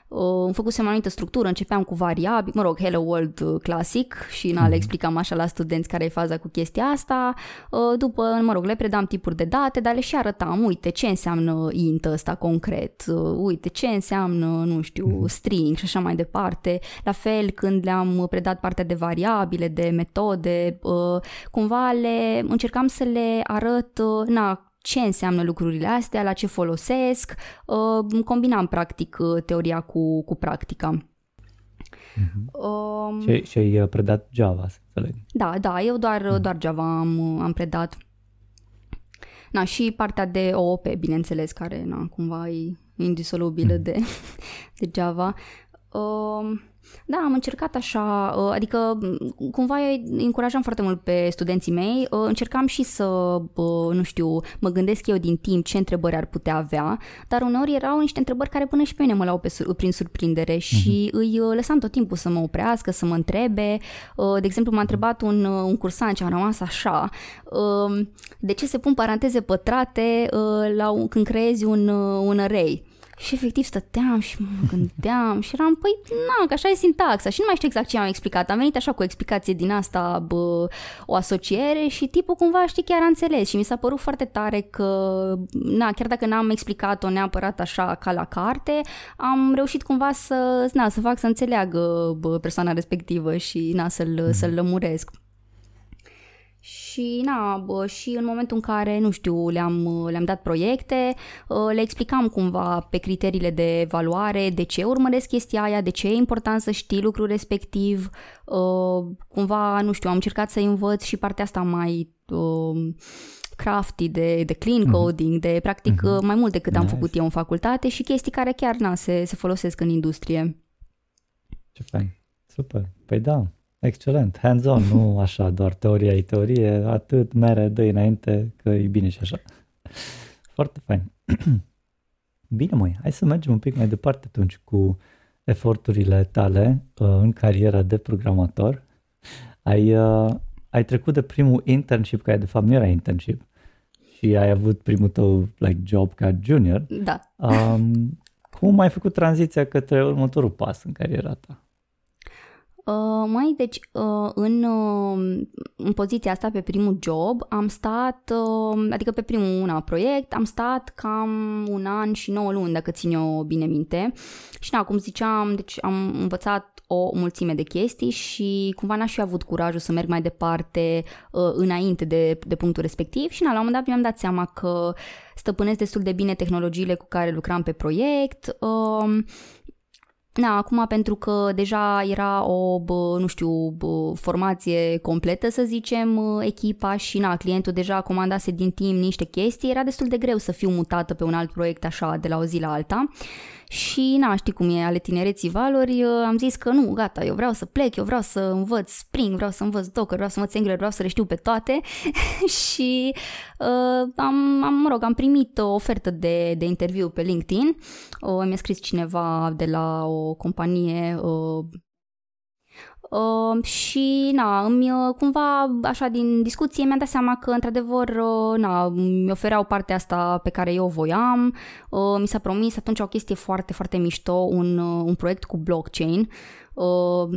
Uh, făcusem o anumită structură, începeam cu variabili, mă rog, Hello World uh, clasic și na, le mhm. explicam așa la studenți care e faza cu chestia asta. Uh, după, mă rog, le predam tipuri de date, dar le și arătam, uite ce înseamnă int ăsta concret, uh, uite ce înseamnă, nu știu, mhm. string și așa mai departe. La fel, când le-am predat partea de variabile, de metode, uh, cumva le încercam să le arăt, uh, na, ce înseamnă lucrurile astea, la ce folosesc, uh, combinam practic uh, teoria cu, cu practica. Mm-hmm. Um, și, și ai uh, predat Java, să înțeleg. Da, da, eu doar, mm. doar Java am, am predat. Na, și partea de OOP, bineînțeles, care na, cumva e indisolubilă mm. de, (laughs) de Java. Um, da, am încercat așa, uh, adică cumva încurajam foarte mult pe studenții mei, uh, încercam și să, nu știu, mă gândesc eu din timp ce întrebări ar putea avea, dar uneori erau niște întrebări care până și pe mine mă luau pe, prin surprindere și uh-huh. îi uh, lăsam tot timpul să mă oprească, să mă întrebe. De exemplu, m-a întrebat un, un cursant ce a rămas așa, de ce se pun paranteze pătrate la, când creezi un, un array? Și efectiv stăteam și mă gândeam și eram, păi, na, că așa e sintaxa și nu mai știu exact ce am explicat. Am venit așa cu o explicație din asta, bă, o asociere și tipul cumva, știi, chiar a înțeles și mi s-a părut foarte tare că, na, chiar dacă n-am explicat-o neapărat așa ca la carte, am reușit cumva să, na, să fac să înțeleagă bă, persoana respectivă și, na, să-l, mm. să-l lămuresc. Și, na, bă, și în momentul în care, nu știu, le-am, le-am dat proiecte, ă, le explicam cumva pe criteriile de evaluare de ce urmăresc chestia aia, de ce e important să știi lucrul respectiv. Ă, cumva, nu știu, am încercat să învăț și partea asta mai ă, crafty, de, de clean mhm. coding, mm-hmm. de practic mm-hmm. mai mult decât nice. am făcut eu în facultate și chestii care chiar na, se, se folosesc în industrie. Ce fain, super. Păi da, Excelent, hands-on, nu așa, doar teoria e teorie, atât mere, dă înainte, că e bine și așa. Foarte fain. (clears throat) Bine, măi, hai să mergem un pic mai departe atunci cu eforturile tale uh, în cariera de programator. Ai, uh, ai trecut de primul internship, care de fapt nu era internship, și ai avut primul tău like, job ca junior. Da. Um, cum ai făcut tranziția către următorul pas în cariera ta? Uh, mai, deci, uh, în, uh, în poziția asta pe primul job am stat, uh, adică pe primul una proiect, am stat cam un an și 9 luni, dacă țin eu bine minte. Și na, cum ziceam, deci am învățat o mulțime de chestii și cumva n-aș fi avut curajul să merg mai departe uh, înainte de, de punctul respectiv și na, la un moment dat mi-am dat seama că stăpânesc destul de bine tehnologiile cu care lucram pe proiect. Uh, Na, acum pentru că deja era o, bă, nu știu, bă, formație completă, să zicem, echipa și na, clientul deja comandase din timp niște chestii, era destul de greu să fiu mutată pe un alt proiect așa de la o zi la alta. Și, na, știi cum e, ale tinereții valori, am zis că nu, gata, eu vreau să plec, eu vreau să învăț Spring, vreau să învăț Docker, vreau să învăț Angular, vreau să le știu pe toate. (laughs) Și uh, am, am, mă rog, am primit o ofertă de, de interviu pe LinkedIn, uh, mi-a scris cineva de la o companie uh, Uh, și na, îmi, uh, cumva așa din discuție mi-am dat seama că într-adevăr uh, na, mi ofereau partea asta pe care eu o voiam, uh, mi s-a promis atunci o chestie foarte, foarte mișto, un, uh, un proiect cu blockchain, Uh,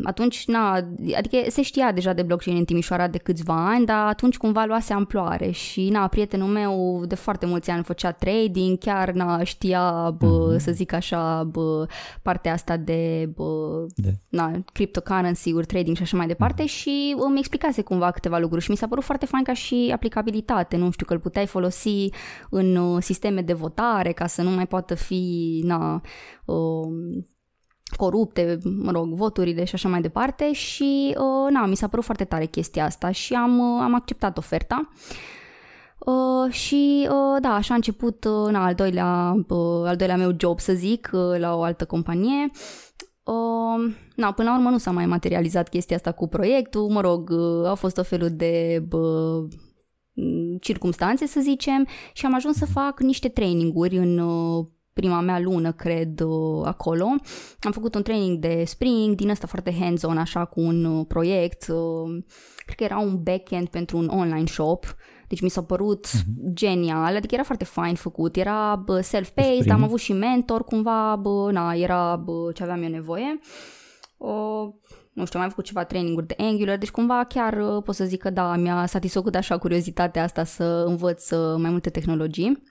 atunci, na, adică se știa deja de blockchain în Timișoara de câțiva ani, dar atunci cumva luase amploare și, na, prietenul meu de foarte mulți ani făcea trading, chiar, na, știa, bă, mm-hmm. să zic așa, bă, partea asta de, bă, de. na, cryptocurrency-uri, trading și așa mai departe mm-hmm. și îmi explicase cumva câteva lucruri și mi s-a părut foarte fain ca și aplicabilitate, nu știu, că îl puteai folosi în uh, sisteme de votare ca să nu mai poată fi, na, uh, corupte, mă rog, voturile și așa mai departe și uh, na, mi s-a părut foarte tare chestia asta și am, uh, am acceptat oferta. Uh, și uh, da, așa a început uh, na, al, doilea, uh, al doilea meu job, să zic, uh, la o altă companie. Uh, na, până la urmă nu s-a mai materializat chestia asta cu proiectul, mă rog, uh, au fost o felul de uh, circumstanțe, să zicem, și am ajuns să fac niște traininguri în uh, prima mea lună, cred, uh, acolo. Am făcut un training de Spring, din asta foarte hands-on, așa, cu un uh, proiect. Uh, cred că era un backend pentru un online shop. Deci mi s-a părut uh-huh. genial, adică era foarte fine făcut, era self-paced, am avut și mentor cumva, bă, na, era bă, ce aveam eu nevoie. O, nu știu, am mai făcut ceva traininguri de Angular, deci cumva chiar pot să zic că da, mi-a satisfăcut așa curiozitatea asta să învăț mai multe tehnologii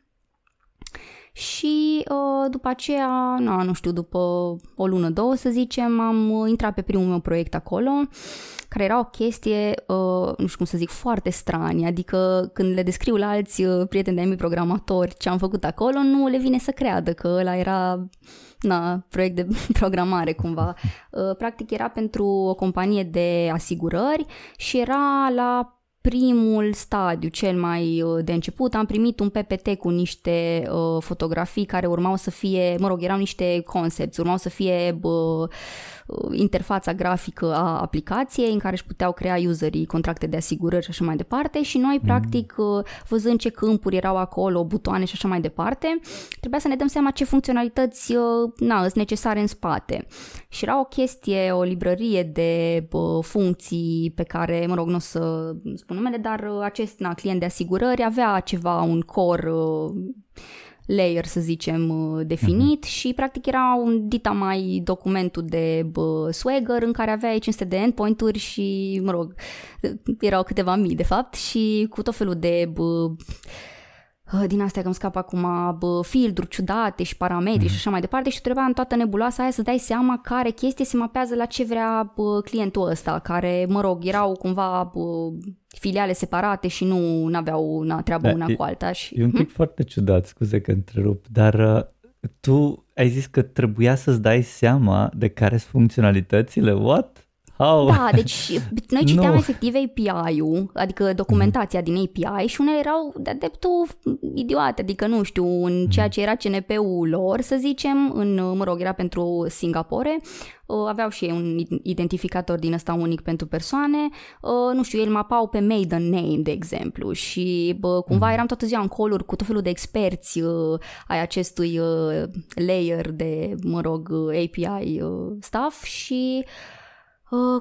și uh, după aceea, na, nu știu, după o lună, două să zicem, am uh, intrat pe primul meu proiect acolo, care era o chestie, uh, nu știu cum să zic, foarte stranie, adică când le descriu la alți uh, prieteni de-ai mei programatori ce am făcut acolo, nu le vine să creadă că ăla era na, proiect de (laughs) programare cumva. Uh, practic era pentru o companie de asigurări și era la primul stadiu, cel mai uh, de început, am primit un PPT cu niște uh, fotografii care urmau să fie, mă rog, erau niște concepts, urmau să fie uh, interfața grafică a aplicației în care își puteau crea userii contracte de asigurări și așa mai departe și noi, mm. practic, uh, văzând ce câmpuri erau acolo, butoane și așa mai departe, trebuia să ne dăm seama ce funcționalități uh, na, sunt necesare în spate. Și era o chestie, o librărie de bă, funcții pe care, mă rog, nu o să spun numele, dar uh, acest na, client de asigurări avea ceva, un core layer, să zicem, uh, definit uh-huh. și practic era un dita mai documentul de bă, Swagger în care aveai 500 de endpoint-uri și, mă rog, erau câteva mii de fapt și cu tot felul de bă, Uh, din astea că îmi scap acum bă, filtruri ciudate și parametri mm. și așa mai departe și trebuia în toată nebuloasa aia să dai seama care chestie se mapează la ce vrea bă, clientul ăsta, care, mă rog, erau cumva bă, filiale separate și nu aveau na, treabă da, una e, cu alta. Și... E un pic hm? foarte ciudat, scuze că întrerup, dar uh, tu ai zis că trebuia să-ți dai seama de care sunt funcționalitățile, what? How? Da, deci (laughs) noi citeam no. efectiv API-ul, adică documentația din API și unele erau de dreptul idiote, adică nu știu, în mhm. ceea ce era CNP-ul lor, să zicem, în, mă rog, era pentru Singapore, aveau și ei un identificator din ăsta unic pentru persoane, nu știu, el mapau pe maiden name, de exemplu, și bă, cumva mhm. eram toată ziua în coluri cu tot felul de experți ai acestui layer de, mă rog, API stuff și Uh,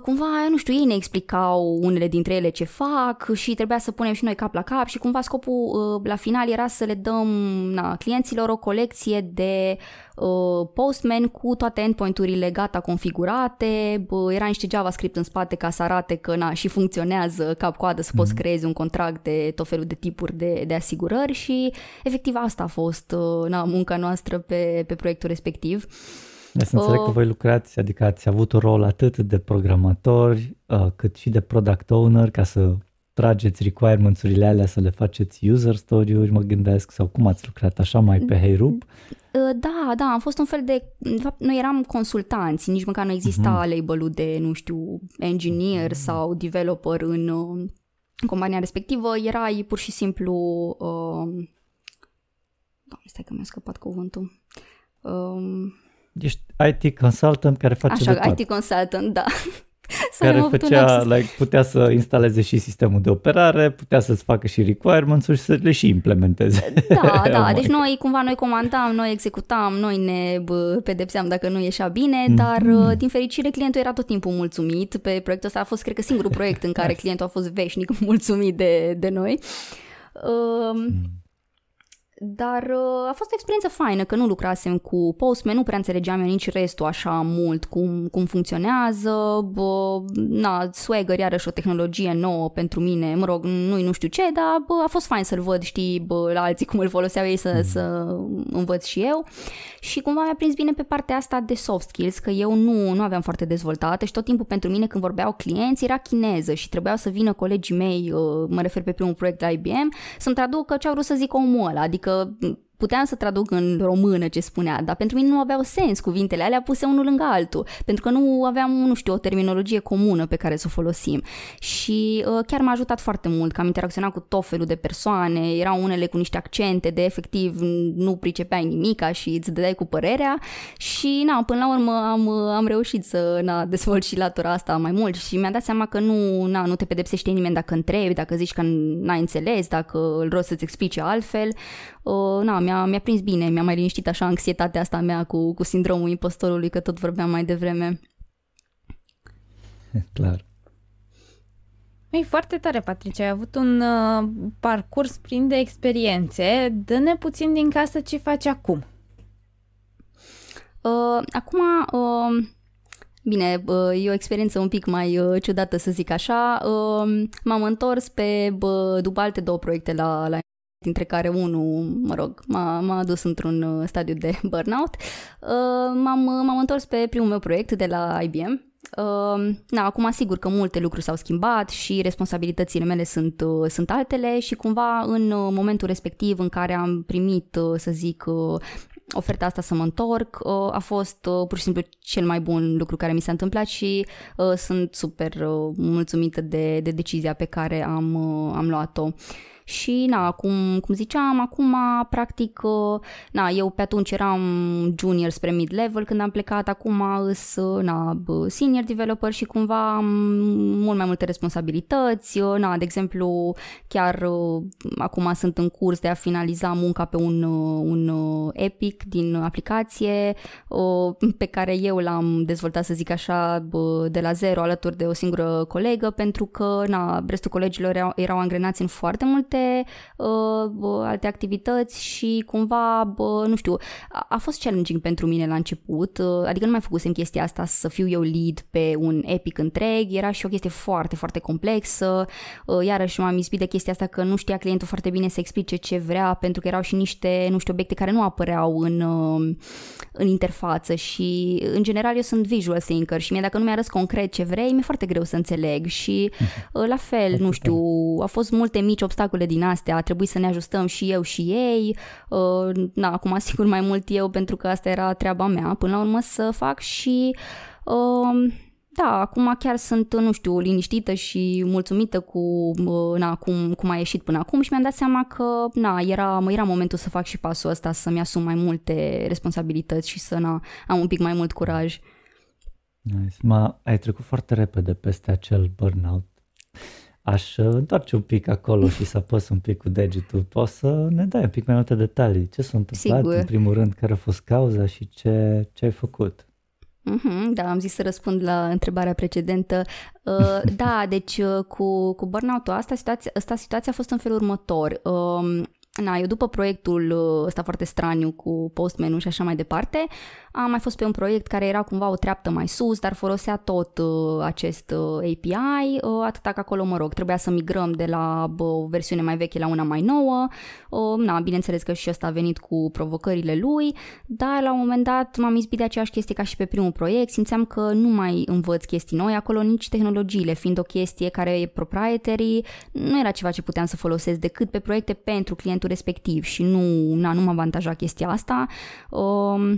cumva, nu știu, ei ne explicau unele dintre ele ce fac și trebuia să punem și noi cap la cap și cumva scopul uh, la final era să le dăm na, clienților o colecție de uh, postman cu toate endpoint-urile gata configurate, uh, era niște JavaScript în spate ca să arate că na, și funcționează cap-coadă să mm-hmm. poți mhm. creezi un contract de tot felul de tipuri de, de asigurări și efectiv asta a fost uh, na, munca noastră pe, pe proiectul respectiv. Uh, de să înțeleg că voi lucrați, adică ați avut un rol atât de programatori uh, cât și de product owner ca să trageți requirements-urile alea să le faceți user story-uri, mă gândesc, sau cum ați lucrat așa mai pe HeyRup? Uh, da, da, am fost un fel de... De fapt, noi eram consultanți, nici măcar nu exista uh-huh. label-ul de, nu știu, engineer uh-huh. sau developer în, uh, în compania respectivă. Erai pur și simplu... Uh, Doamne, stai că mi-a scăpat cuvântul. Um, Ești IT consultant care face Așa, de tot. IT consultant, da. (laughs) care făcea, like, putea să instaleze și sistemul de operare, putea să-ți facă și requirements-uri și să le și implementeze. Da, (laughs) da, deci noi cumva noi comandam, noi executam, noi ne bă, pedepseam dacă nu ieșea bine, mm-hmm. dar uh, din fericire clientul era tot timpul mulțumit. Pe proiectul ăsta a fost, cred că, singurul proiect în care (laughs) clientul a fost veșnic mulțumit de, de noi. Uh, mm dar uh, a fost o experiență faină, că nu lucrasem cu Postman, nu prea înțelegeam eu nici restul așa mult cum, cum funcționează. Bă, na, Swagger iarăși o tehnologie nouă pentru mine, mă rog, nu nu știu ce, dar bă, a fost fain să-l văd, știi, bă, la alții cum îl foloseau ei să, mm. să învăț și eu. Și cumva mi-a prins bine pe partea asta de soft skills, că eu nu, nu aveam foarte dezvoltată și tot timpul pentru mine când vorbeau clienți era chineză și trebuiau să vină colegii mei, uh, mă refer pe primul proiect la IBM, să-mi traducă ce au vrut să zic omul ăla, adică adică puteam să traduc în română ce spunea, dar pentru mine nu aveau sens cuvintele alea puse unul lângă altul, pentru că nu aveam, nu știu, o terminologie comună pe care să o folosim. Și uh, chiar m-a ajutat foarte mult, că am interacționat cu tot felul de persoane, erau unele cu niște accente de efectiv nu pricepeai nimica și îți dădeai cu părerea și na, până la urmă am, am reușit să na, dezvolt și latura asta mai mult și mi-am dat seama că nu, na, nu te pedepsește nimeni dacă întrebi, dacă zici că n-ai înțeles, dacă îl rost să-ți explice altfel. Uh, na, mi-a, mi-a prins bine, mi-a mai liniștit așa anxietatea asta mea cu, cu sindromul impostorului, că tot vorbeam mai devreme. (laughs) Clar. E foarte tare, Patricia. Ai avut un uh, parcurs plin de experiențe. Dă-ne puțin din casă ce faci acum. Uh, acum, uh, bine, uh, e o experiență un pic mai uh, ciudată să zic așa. Uh, m-am întors pe, uh, după alte două proiecte la, la dintre care unul, mă rog, m-a, m-a adus într-un uh, stadiu de (laughs) burnout. Uh, m-am, m-am întors pe primul meu proiect de la IBM. Uh, na, acum asigur că multe lucruri s-au schimbat și responsabilitățile mele sunt, uh, sunt altele și cumva în uh, momentul respectiv în care am primit, uh, să zic, uh, oferta asta să mă întorc uh, a fost uh, pur și simplu cel mai bun lucru care mi s-a întâmplat și uh, sunt super uh, mulțumită de, de decizia pe care am, uh, am luat-o și na, cum, cum ziceam, acum practic, uh, na, eu pe atunci eram junior spre mid-level când am plecat, acum îs, uh, na, senior developer și cumva am mult mai multe responsabilități, uh, na, de exemplu, chiar acum sunt în curs de a finaliza munca pe un, un epic din aplicație pe care eu l-am dezvoltat, să zic așa, de la zero alături de o singură colegă, pentru că, na, restul colegilor erau, erau angrenați în foarte multe alte, uh, alte activități și cumva, uh, nu știu, a, a fost challenging pentru mine la început, uh, adică nu mai făcusem chestia asta să fiu eu lead pe un epic întreg, era și o chestie foarte, foarte complexă, uh, iarăși m-am ispit de chestia asta că nu știa clientul foarte bine să explice ce vrea, pentru că erau și niște, nu știu, obiecte care nu apăreau în, uh, în interfață și în general eu sunt visual thinker și mie dacă nu mi arăți concret ce vrei, mi-e foarte greu să înțeleg și (laughs) uh, la fel, nu știu, au fost multe mici obstacole din astea, a trebuit să ne ajustăm și eu și ei. Uh, na, acum (laughs) sigur mai mult eu pentru că asta era treaba mea până la urmă să fac și uh, da, acum chiar sunt, nu știu, liniștită și mulțumită cu uh, na, cum, cum a ieșit până acum și mi-am dat seama că na, era, era momentul să fac și pasul ăsta, să-mi asum mai multe responsabilități și să na, am un pic mai mult curaj. Nice. Ma, ai trecut foarte repede peste acel burnout aș uh, întoarce un pic acolo și să apăs un pic cu degetul. Poți să ne dai un pic mai multe detalii. Ce s-a întâmplat Sigur. în primul rând, care a fost cauza și ce, ce ai făcut? Mm-hmm, da, am zis să răspund la întrebarea precedentă. Uh, (laughs) da, deci uh, cu, cu burnout-ul asta situația, asta situația a fost în felul următor. Uh, na, eu după proiectul ăsta foarte straniu cu postmenu și așa mai departe, am mai fost pe un proiect care era cumva o treaptă mai sus, dar folosea tot uh, acest uh, API, uh, atâta că acolo, mă rog, trebuia să migrăm de la uh, o versiune mai veche la una mai nouă. Uh, na, bineînțeles că și ăsta a venit cu provocările lui, dar la un moment dat m-am izbit de aceeași chestie ca și pe primul proiect, simțeam că nu mai învăț chestii noi, acolo nici tehnologiile, fiind o chestie care e proprietary, nu era ceva ce puteam să folosesc decât pe proiecte pentru clientul respectiv și nu, na, nu m-a avantajat chestia asta. Uh,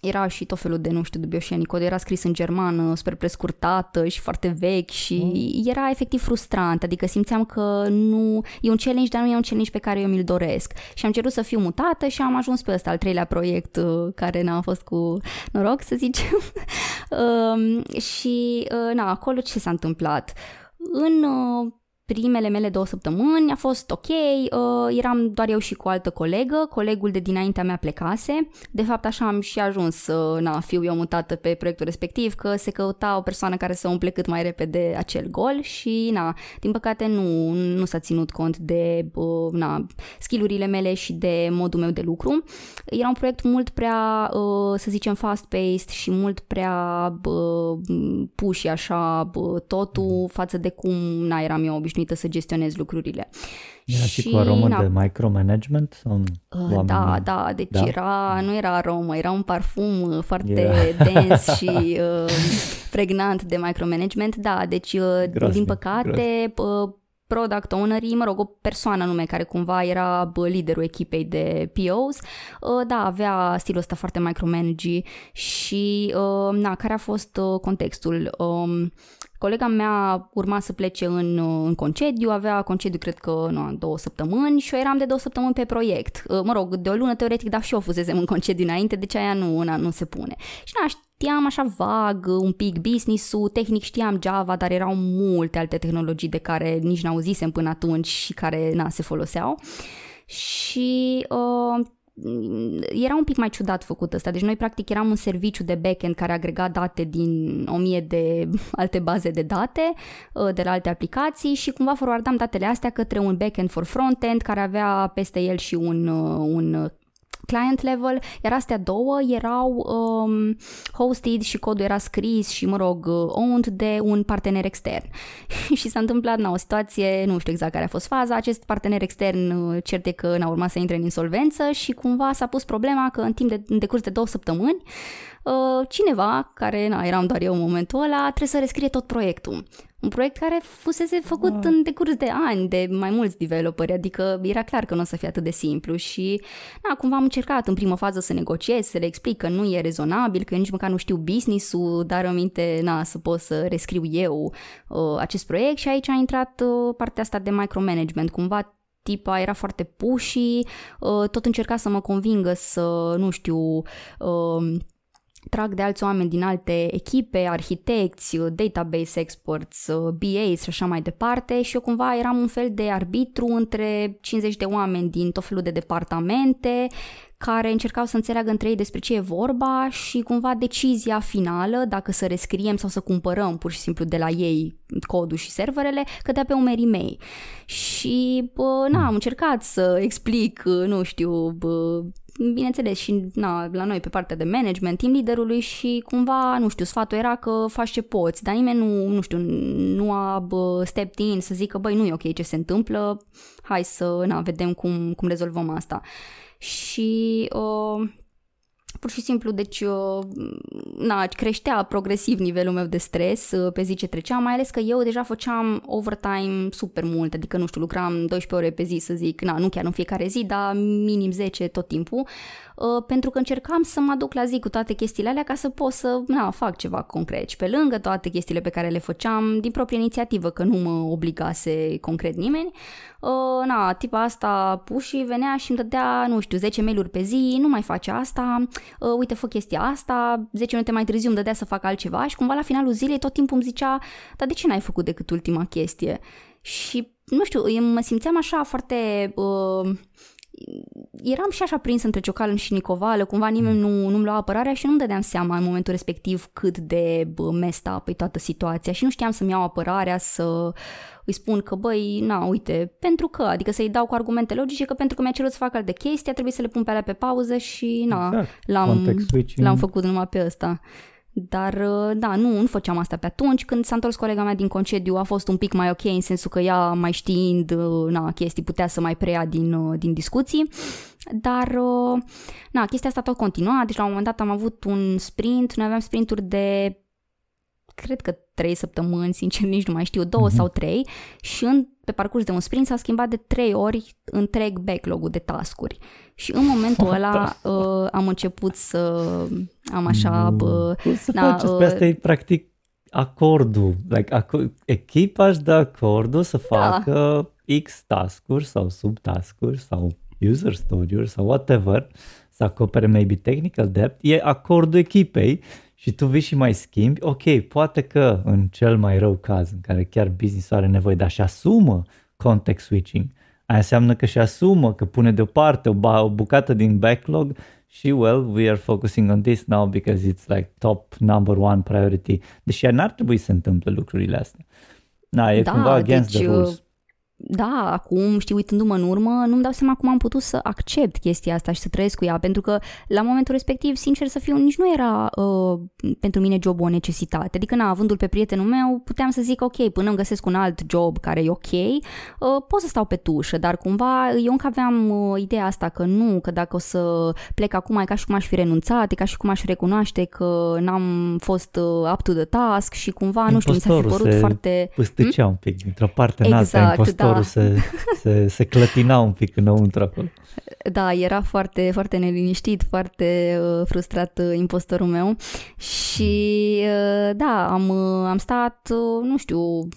era și tot felul de, nu știu, de bioșeni, cod era scris în germană, super prescurtată și foarte vechi și mm. era efectiv frustrant, adică simțeam că nu, e un challenge, dar nu e un challenge pe care eu mi-l doresc. Și am cerut să fiu mutată și am ajuns pe ăsta, al treilea proiect, uh, care n-a fost cu noroc, să zicem. (laughs) um, și, uh, na, acolo ce s-a întâmplat? În uh, primele mele două săptămâni a fost ok, uh, eram doar eu și cu o altă colegă, colegul de dinaintea mea plecase, de fapt așa am și ajuns să na, fiu eu mutată pe proiectul respectiv, că se căuta o persoană care să umple cât mai repede acel gol și na, din păcate nu, nu s-a ținut cont de uh, na, skillurile mele și de modul meu de lucru. Era un proiect mult prea, uh, să zicem, fast-paced și mult prea uh, pushy așa uh, totul față de cum na, eram eu obișnuit obișnuită să gestionez lucrurile. Era și, și cu aromă na, de micromanagement? Sau uh, da, da, deci da? Era, nu era aromă, era un parfum uh, foarte yeah. (laughs) dens (laughs) și uh, pregnant de micromanagement, da, deci uh, Gross, din păcate uh, product ownerii, mă rog, o persoană nume care cumva era liderul echipei de POs, uh, da, avea stilul ăsta foarte micromanage și, uh, na, care a fost contextul? Um, Colega mea urma să plece în, în concediu, avea concediu cred că nu, două săptămâni și eu eram de două săptămâni pe proiect. Uh, mă rog, de o lună teoretic, dar și eu fusesem în concediu înainte, deci aia nu, na, nu se pune. Și na, știam așa vag un pic business-ul, tehnic știam Java, dar erau multe alte tehnologii de care nici n-auzisem până atunci și care na, se foloseau. Și uh, era un pic mai ciudat făcut ăsta. Deci noi practic eram un serviciu de backend care agrega date din o mie de (laughs) alte baze de date uh, de la alte aplicații și cumva forwardam datele astea către un backend for frontend care avea peste el și un, uh, un client level, iar astea două erau um, hosted și codul era scris și, mă rog, owned de un partener extern. (laughs) și s-a întâmplat, na, o situație, nu știu exact care a fost faza, acest partener extern uh, certe că n-a urmat să intre în insolvență și cumva s-a pus problema că în timp de, în decurs de două săptămâni uh, cineva, care na, eram doar eu în momentul ăla, trebuie să rescrie tot proiectul. Un proiect care fusese făcut wow. în decurs de ani de mai mulți developeri, adică era clar că nu o să fie atât de simplu și na, cumva am încercat în primă fază să negociez, să le explic că nu e rezonabil, că eu nici măcar nu știu business-ul, dar în minte na, să pot să rescriu eu uh, acest proiect și aici a intrat uh, partea asta de micromanagement, cumva tipa era foarte pushy, uh, tot încerca să mă convingă să, nu știu, uh, trag de alți oameni din alte echipe, arhitecți, database experts, BAs și așa mai departe și eu cumva eram un fel de arbitru între 50 de oameni din tot felul de departamente care încercau să înțeleagă între ei despre ce e vorba și cumva decizia finală, dacă să rescriem sau să cumpărăm pur și simplu de la ei codul și serverele, cădea pe umerii mei. Și, bă, na, am încercat să explic, nu știu, bă, bineînțeles, și na, la noi pe partea de management, team leaderului și cumva, nu știu, sfatul era că faci ce poți, dar nimeni nu, nu știu, nu a bă, stepped in să zică, băi, nu e ok ce se întâmplă, hai să, na, vedem cum, cum rezolvăm asta. Și uh, pur și simplu, deci, uh, na, creștea progresiv nivelul meu de stres uh, pe zi ce trecea, mai ales că eu deja făceam overtime super mult, adică, nu știu, lucram 12 ore pe zi, să zic, na, nu chiar în fiecare zi, dar minim 10 tot timpul, Uh, pentru că încercam să mă aduc la zi cu toate chestiile alea ca să pot să na, fac ceva concret. Și pe lângă toate chestiile pe care le făceam din proprie inițiativă, că nu mă obligase concret nimeni, uh, na, tipa asta puși venea și îmi dădea, nu știu, 10 mail-uri pe zi, nu mai face asta, uh, uite, fă chestia asta, 10 minute mai târziu îmi dădea să fac altceva și cumva la finalul zilei tot timpul îmi zicea, dar de ce n-ai făcut decât ultima chestie? Și, nu știu, mă simțeam așa foarte... Uh, eram și așa prins între Ciocal și Nicovală, cumva nimeni nu, nu-mi lua apărarea și nu-mi dădeam seama în momentul respectiv cât de mesta pe toată situația și nu știam să-mi iau apărarea, să îi spun că băi, na, uite, pentru că, adică să-i dau cu argumente logice că pentru că mi-a cerut să fac alte chestii, a trebuit să le pun pe alea pe pauză și na, exact. l-am, l-am făcut numai pe ăsta. Dar, uh, da, nu, nu făceam asta pe atunci. Când s-a întors colega mea din concediu, a fost un pic mai ok, în sensul că ea, mai știind, uh, na, chestii, putea să mai preia din, uh, din discuții. Dar, na, chestia asta tot continua. Deci, la un moment dat am avut un sprint. Noi aveam sprinturi de cred că trei săptămâni, sincer (laughs) nici nu mai știu, două mm-hmm. sau trei și în, pe parcurs de un sprint s-a schimbat de trei ori întreg backlog-ul de tascuri. Și în momentul oh, ăla uh, am început să am așa... Bă, Cum să na, faceți? Uh, pe asta e practic acordul. Like, aco- echipaș își dă acordul să da. facă da. X tascuri sau subtascuri sau user story sau whatever, să acopere maybe technical depth, e acordul echipei și tu vii și mai schimbi, ok, poate că în cel mai rău caz în care chiar business are nevoie, dar și asumă context switching, aia înseamnă că și asumă că pune deoparte o, o bucată din backlog și, well, we are focusing on this now because it's like top number one priority. Deși n-ar trebui să se întâmple lucrurile astea. Na, e da, cumva against deci, the rules da, acum, știi, uitându-mă în urmă, nu-mi dau seama cum am putut să accept chestia asta și să trăiesc cu ea, pentru că la momentul respectiv, sincer să fiu, nici nu era uh, pentru mine jobul o necesitate. Adică, na, avându-l pe prietenul meu, puteam să zic, ok, până îmi găsesc un alt job care e ok, uh, pot să stau pe tușă, dar cumva eu încă aveam uh, ideea asta că nu, că dacă o să plec acum e ca și cum aș fi renunțat, e ca și cum aș recunoaște că n-am fost uh, up to the task și cumva, nu știu, mi s-a fi părut se foarte... Păstăcea hmm? un pic, dintr-o parte exact, în da, impostorul se, se, se clătina un pic înăuntru acolo. Da, era foarte, foarte neliniștit, foarte uh, frustrat uh, impostorul meu. Și uh, da, am, uh, am stat, uh, nu știu,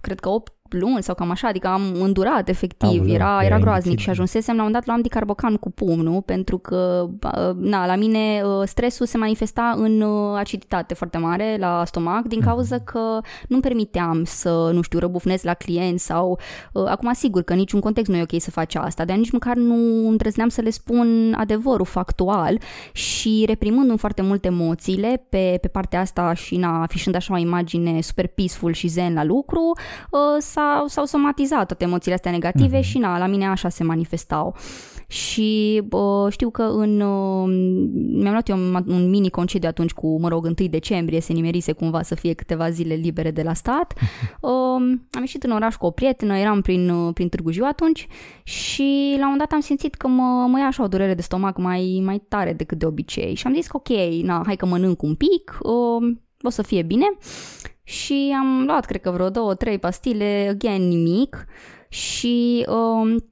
cred că 8 luni sau cam așa, adică am îndurat efectiv, Aoleu, era, era groaznic și ajunsesem la un dat luam dicarbocan cu pumnul pentru că, na, la mine uh, stresul se manifesta în uh, aciditate foarte mare la stomac din mhm. cauza că nu-mi permiteam să, nu știu, răbufnez la client sau, uh, acum sigur că niciun context nu e ok să faci asta, dar nici măcar nu îndrăzneam să le spun adevărul factual și reprimându-mi foarte multe emoțiile pe, pe partea asta și na, afișând așa o imagine super peaceful și zen la lucru, s-a s-au, s-au somatizat toate emoțiile astea negative mm-hmm. și na, la mine așa se manifestau. Și uh, știu că în uh, mi-am luat eu un, un mini concediu atunci cu, mă rog, 1 decembrie, se nimerise cumva să fie câteva zile libere de la stat. Uh, (laughs) am ieșit în oraș cu o prietenă, eram prin, uh, prin Târgu Jiu atunci și la un moment dat am simțit că mă, mă ia așa o durere de stomac mai, mai tare decât de obicei și am zis că ok, na, hai că mănânc un pic, uh, o să fie bine și am luat, cred că vreo două, trei pastile, again nimic. Și uh,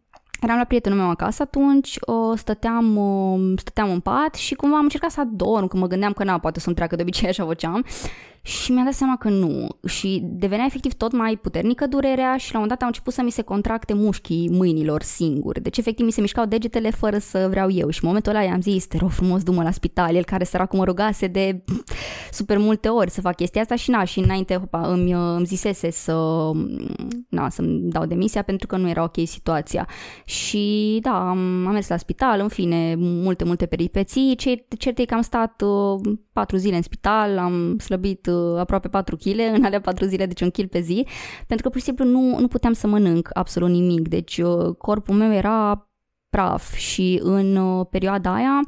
eram la prietenul meu acasă atunci, uh, stăteam, uh, stăteam în pat și cumva am încercat să adorm, că mă gândeam că na, poate să-mi treacă de obicei așa făceam și mi-am dat seama că nu. Și devenea efectiv tot mai puternică durerea și la un dat au început să mi se contracte mușchii mâinilor singuri. Deci efectiv mi se mișcau degetele fără să vreau eu. Și în momentul ăla i-am zis, te rog frumos, du-mă la spital. El care săracul mă rugase de (laughs) super multe ori să fac chestia asta și na, și înainte hopa, îmi, îmi zisese să, na, să-mi dau demisia pentru că nu era ok situația. Și da, am, am mers la spital, în fine, multe, multe peripeții. Cert e că am stat uh, patru zile în spital, am slăbit uh, aproape 4 kg în alea 4 zile, deci un kil pe zi, pentru că pur și simplu nu, nu puteam să mănânc absolut nimic, deci uh, corpul meu era praf și în uh, perioada aia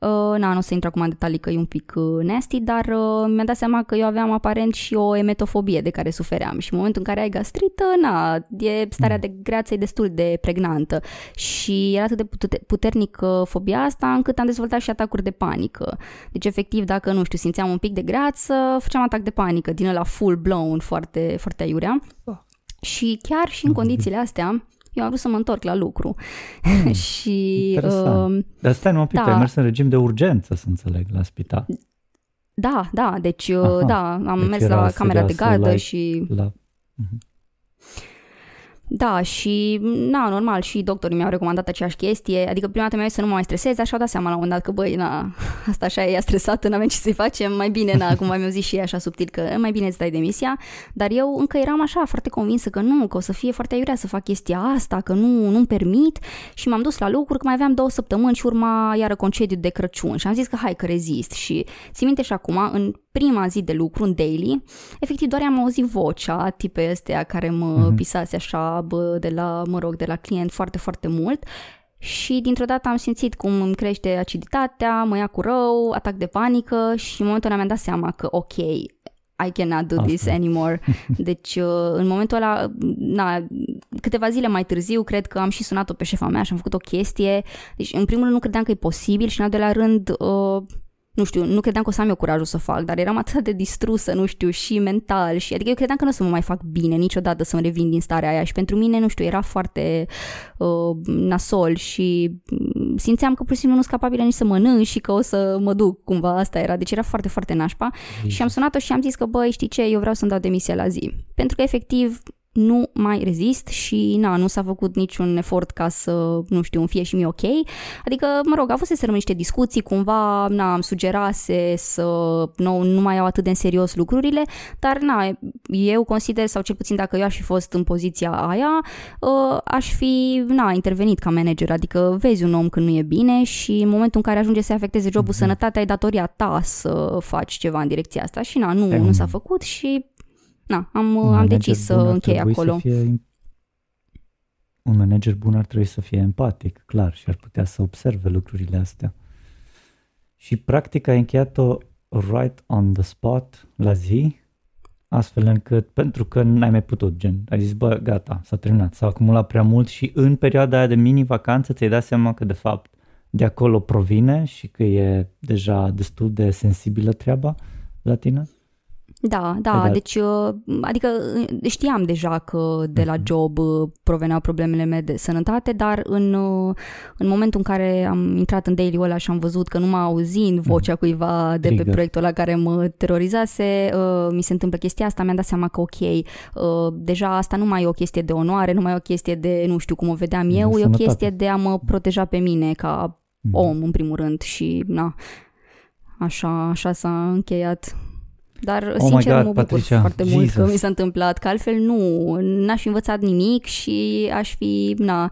Uh, na, nu o să intru acum în detalii că e un pic uh, nasty, dar uh, mi-am dat seama că eu aveam aparent și o emetofobie de care sufeream și în momentul în care ai gastrită, na, e starea mm. de greață e destul de pregnantă și era atât de puternic fobia asta încât am dezvoltat și atacuri de panică. Deci efectiv dacă, nu știu, simțeam un pic de greață, făceam atac de panică din la full blown foarte, foarte aiurea. Oh. Și chiar și în condițiile astea, eu am vrut să mă întorc la lucru. Mm, (laughs) și... Uh, Dar stai un pic, da. ai mers în regim de urgență, să înțeleg, la spital. Da, da, deci uh, Aha, da, am deci mers la camera de gardă la, și... La... Uh-huh. Da, și, na, normal, și doctorii mi-au recomandat aceeași chestie, adică prima dată mi-a zis să nu mă mai stresez, așa au dat seama la un moment dat că, băi, na, (laughs) asta așa e stresată, n-avem ce să-i facem, mai bine, na, cum mi-au zis și ei așa subtil, că mai bine îți dai demisia, dar eu încă eram așa, foarte convinsă că nu, că o să fie foarte aiurea să fac chestia asta, că nu, nu-mi permit. Și m-am dus la lucruri, că mai aveam două săptămâni și urma iară concediu de Crăciun. Și am zis că hai că rezist. Și țin minte și acum, în prima zi de lucru, în daily, efectiv doar am auzit vocea, tipe astea care mă uh-huh. pisase așa bă, de la, mă rog, de la client foarte, foarte mult și dintr-o dată am simțit cum îmi crește aciditatea, mă ia cu rău, atac de panică și în momentul ăla mi-am dat seama că ok, I cannot do Asta. this anymore. (laughs) Deci, uh, în momentul ăla, na, câteva zile mai târziu, cred că am și sunat-o pe șefa mea și am făcut o chestie. Deci, în primul rând, nu credeam că e posibil și, în al doilea rând, uh, nu știu, nu credeam că o să am eu curajul să fac, dar eram atât de distrusă, nu știu, și mental și adică eu credeam că nu o să mă mai fac bine niciodată să-mi revin din starea aia și pentru mine, nu știu, era foarte uh, nasol și mm, simțeam că pur și simplu nu sunt capabilă nici să mănânc și că o să mă duc cumva, asta era, deci era foarte, foarte nașpa. Bine. și am sunat-o și am zis că băi, știi ce, eu vreau să-mi dau demisia la zi, pentru că efectiv nu mai rezist și na, nu s-a făcut niciun efort ca să, nu știu, fie și mie ok. Adică, mă rog, au fost să niște discuții, cumva, na, am sugerase să nu, nu mai iau atât de în serios lucrurile, dar na, eu consider, sau cel puțin dacă eu aș fi fost în poziția aia, uh, aș fi, na, intervenit ca manager, adică vezi un om când nu e bine și în momentul în care ajunge să afecteze jobul, mm-hmm. sănătatea, e datoria ta să faci ceva în direcția asta și na, nu, nu s-a făcut și na, am, am decis să închei acolo. Să fie, un manager bun ar trebui să fie empatic, clar, și ar putea să observe lucrurile astea. Și practic ai încheiat-o right on the spot, la zi, astfel încât, pentru că n-ai mai putut, gen, ai zis, bă, gata, s-a terminat, s-a acumulat prea mult și în perioada aia de mini-vacanță ți-ai dat seama că, de fapt, de acolo provine și că e deja destul de sensibilă treaba la tine? Da, da, dat... deci uh, adică uh, știam deja că de la mhm. job uh, proveneau problemele mele de sănătate, dar în, în momentul în care am intrat în daily ăla și am văzut că nu mă auzind mhm. vocea cuiva de pe proiectul la care mă terorizase, mi se întâmplă chestia asta, mi-am dat seama că ok, deja asta nu mai e o chestie de onoare, nu mai e o chestie de nu știu cum o vedeam de eu, sănătate. e o chestie de a mă proteja pe mine ca om în primul rând și na, așa, așa s-a încheiat. Dar, oh sincer, God, mă bucur Patricia, foarte Jesus. mult că mi s-a întâmplat, că altfel nu, n-aș fi învățat nimic și aș fi, na,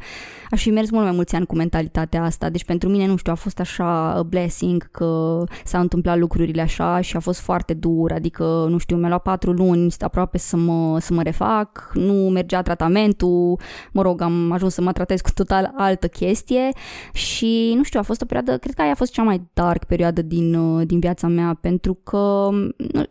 aș fi mers mult mai mulți ani cu mentalitatea asta. Deci pentru mine, nu știu, a fost așa a blessing că s-au întâmplat lucrurile așa și a fost foarte dur, adică, nu știu, mi-a luat patru luni aproape să mă, să mă refac, nu mergea tratamentul, mă rog, am ajuns să mă tratez cu total altă chestie și, nu știu, a fost o perioadă, cred că aia a fost cea mai dark perioadă din, din viața mea, pentru că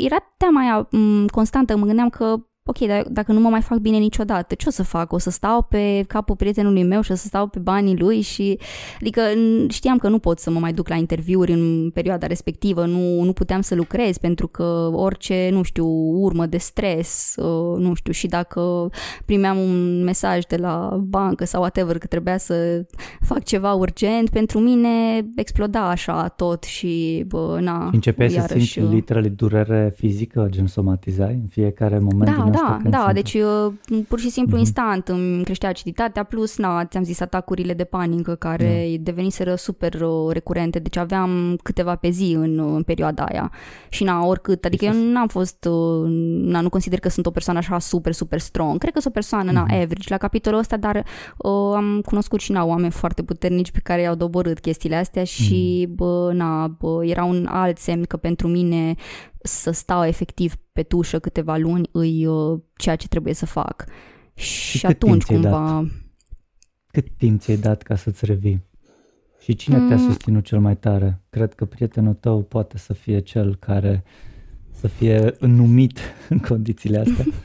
era teama aia constantă, mă gândeam că ok, dar dacă nu mă mai fac bine niciodată, ce o să fac? O să stau pe capul prietenului meu și o să stau pe banii lui și... Adică știam că nu pot să mă mai duc la interviuri în perioada respectivă, nu, nu puteam să lucrez pentru că orice, nu știu, urmă de stres, uh, nu știu, și dacă primeam un mesaj de la bancă sau whatever că trebuia să fac ceva urgent, pentru mine exploda așa tot și, bă, na, Începeai să simți uh, literally durere fizică, gen somatizai în fiecare moment da, din da, da, deci uh, pur și simplu mm-hmm. instant îmi creștea aciditatea, plus, na, ți-am zis, atacurile de panică care da. deveniseră super uh, recurente, deci aveam câteva pe zi în, în perioada aia și na, oricât, adică eu n-am fost, uh, na, nu consider că sunt o persoană așa super, super strong, cred că sunt o persoană, mm-hmm. na, mhm. average la capitolul ăsta, dar uh, am cunoscut și na, oameni foarte puternici pe care i-au doborât chestiile astea și, mm-hmm. bă, na, bă, era un alt semn că pentru mine să stau efectiv pe tușă câteva luni îi uh, ceea ce trebuie să fac. Și, și atunci cumva... Dat? Cât timp ți-ai dat ca să-ți revii? Și cine mm. te-a susținut cel mai tare? Cred că prietenul tău poate să fie cel care să fie numit (laughs) în condițiile astea. (laughs)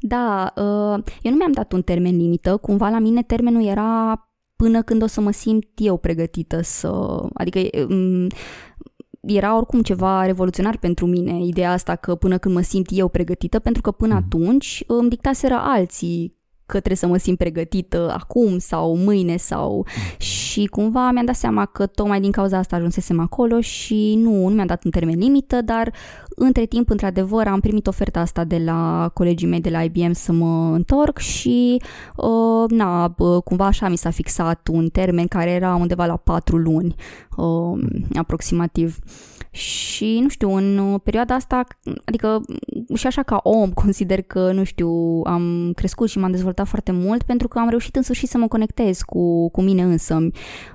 Da, uh, eu nu mi-am dat un termen limită, cumva la mine termenul era până când o să mă simt eu pregătită să... Adică um, era oricum ceva revoluționar pentru mine, ideea asta că până când mă simt eu pregătită, pentru că până mm. atunci îmi dictaseră alții că trebuie să mă simt pregătită acum sau mâine sau și cumva mi-am dat seama că tocmai din cauza asta ajunsesem acolo și nu, nu mi-am dat un termen limită, dar între timp, într-adevăr, am primit oferta asta de la colegii mei de la IBM să mă întorc și uh, na, cumva așa mi s-a fixat un termen care era undeva la patru luni uh, aproximativ. Și, nu știu, în perioada asta, adică și așa ca om, (laughs) consider că, nu știu, am crescut și m-am dezvoltat foarte mult pentru că am reușit în sfârșit să mă conectez cu, cu mine însă.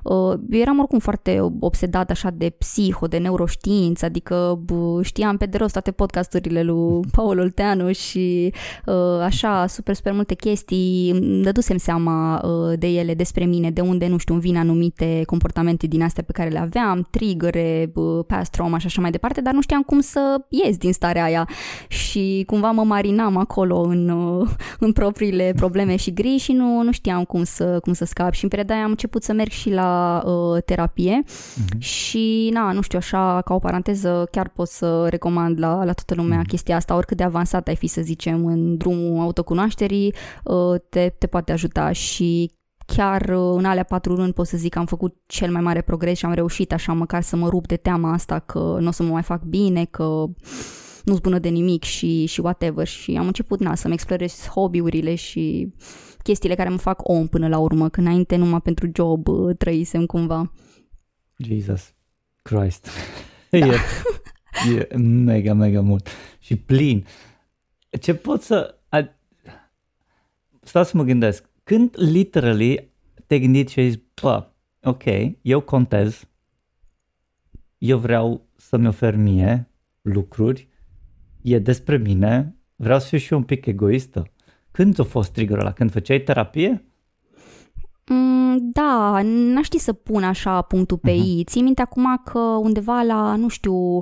Uh, eu eram oricum foarte obsedat așa de psiho, de neuroștiință, adică știam pe de rost toate podcasturile lui (laughs) Paul Olteanu și uh, așa super, super multe chestii, dădusem seama uh, de ele, despre mine, de unde, nu știu, îmi vin anumite comportamente din astea pe care le aveam, trigăre, past trauma și așa mai departe, dar nu știam cum să ies din starea aia. Și cumva mă marinam acolo în, uh, în propriile probleme și griji și nu, nu știam cum să, cum să scap. Și în perioada aia am început să merg și la uh, terapie. Uh-huh. și na, nu știu, așa ca o paranteză chiar pot să recomand la, la toată lumea uh-huh. chestia asta, oricât de avansat ai fi să zicem în drumul autocunoașterii, uh, te, te poate ajuta. Și chiar uh, în alea patru luni pot să zic că am făcut cel mai mare progres și am reușit așa măcar să mă rup de teama asta că nu o să mă mai fac bine, că nu-s bună de nimic și, și whatever și am început na, să-mi explorez hobby-urile și chestiile care mă fac om până la urmă, că înainte numai pentru job uh, trăisem cumva. Jesus Christ. Da. (laughs) e, e mega, mega mult. Și plin. Ce pot să... A... Stau să mă gândesc. Când literally te gândit și ai zis, bă, ok, eu contez, eu vreau să-mi ofer mie lucruri, e despre mine, vreau să fiu și eu un pic egoistă. Când a fost triggerul ăla? Când făceai terapie? Mm, da, n-aș ști să pun așa punctul pe uh-huh. i. Ții minte acum că undeva la, nu știu,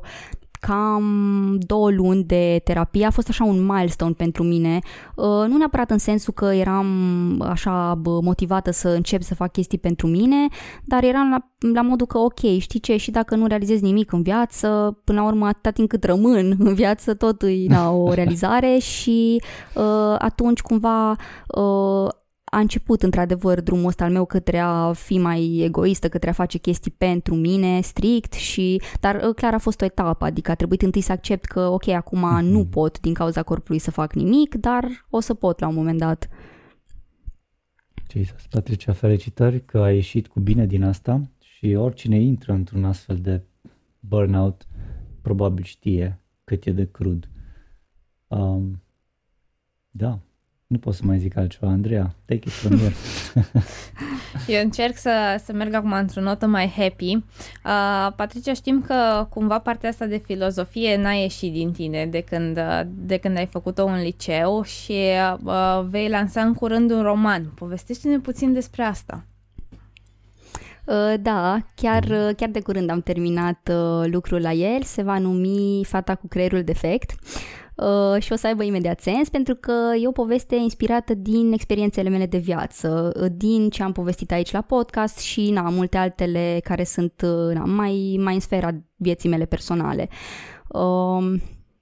cam două luni de terapie. A fost așa un milestone pentru mine, uh, nu neapărat în sensul că eram așa motivată să încep să fac chestii pentru mine, dar eram la, la modul că ok, știi ce, și dacă nu realizez nimic în viață, până la urmă atâta timp cât rămân (laughs) în viață, tot e la o realizare și uh, atunci cumva uh, a început într-adevăr drumul ăsta al meu către a fi mai egoistă, către a face chestii pentru mine strict și, dar uh, clar a fost o etapă, adică a trebuit întâi să accept că ok, acum mm-hmm. nu pot din cauza corpului să fac nimic, dar o să pot la un moment dat. Jesus, Patricia, felicitări că ai ieșit cu bine din asta și oricine intră într-un astfel de burnout probabil știe cât e de crud. Um, da, nu pot să mai zic altceva, Andreea, take it from here. (laughs) Eu încerc să, să merg acum într-o notă mai happy. Uh, Patricia, știm că cumva partea asta de filozofie n-a ieșit din tine de când, de când ai făcut-o în liceu și uh, vei lansa în curând un roman. Povestește-ne puțin despre asta. Uh, da, chiar, uh, chiar de curând am terminat uh, lucrul la el, se va numi Fata cu creierul defect. Uh, și o să aibă imediat sens pentru că e o poveste inspirată din experiențele mele de viață, uh, din ce am povestit aici la podcast și na, multe altele care sunt uh, na, mai, mai în sfera vieții mele personale. Uh,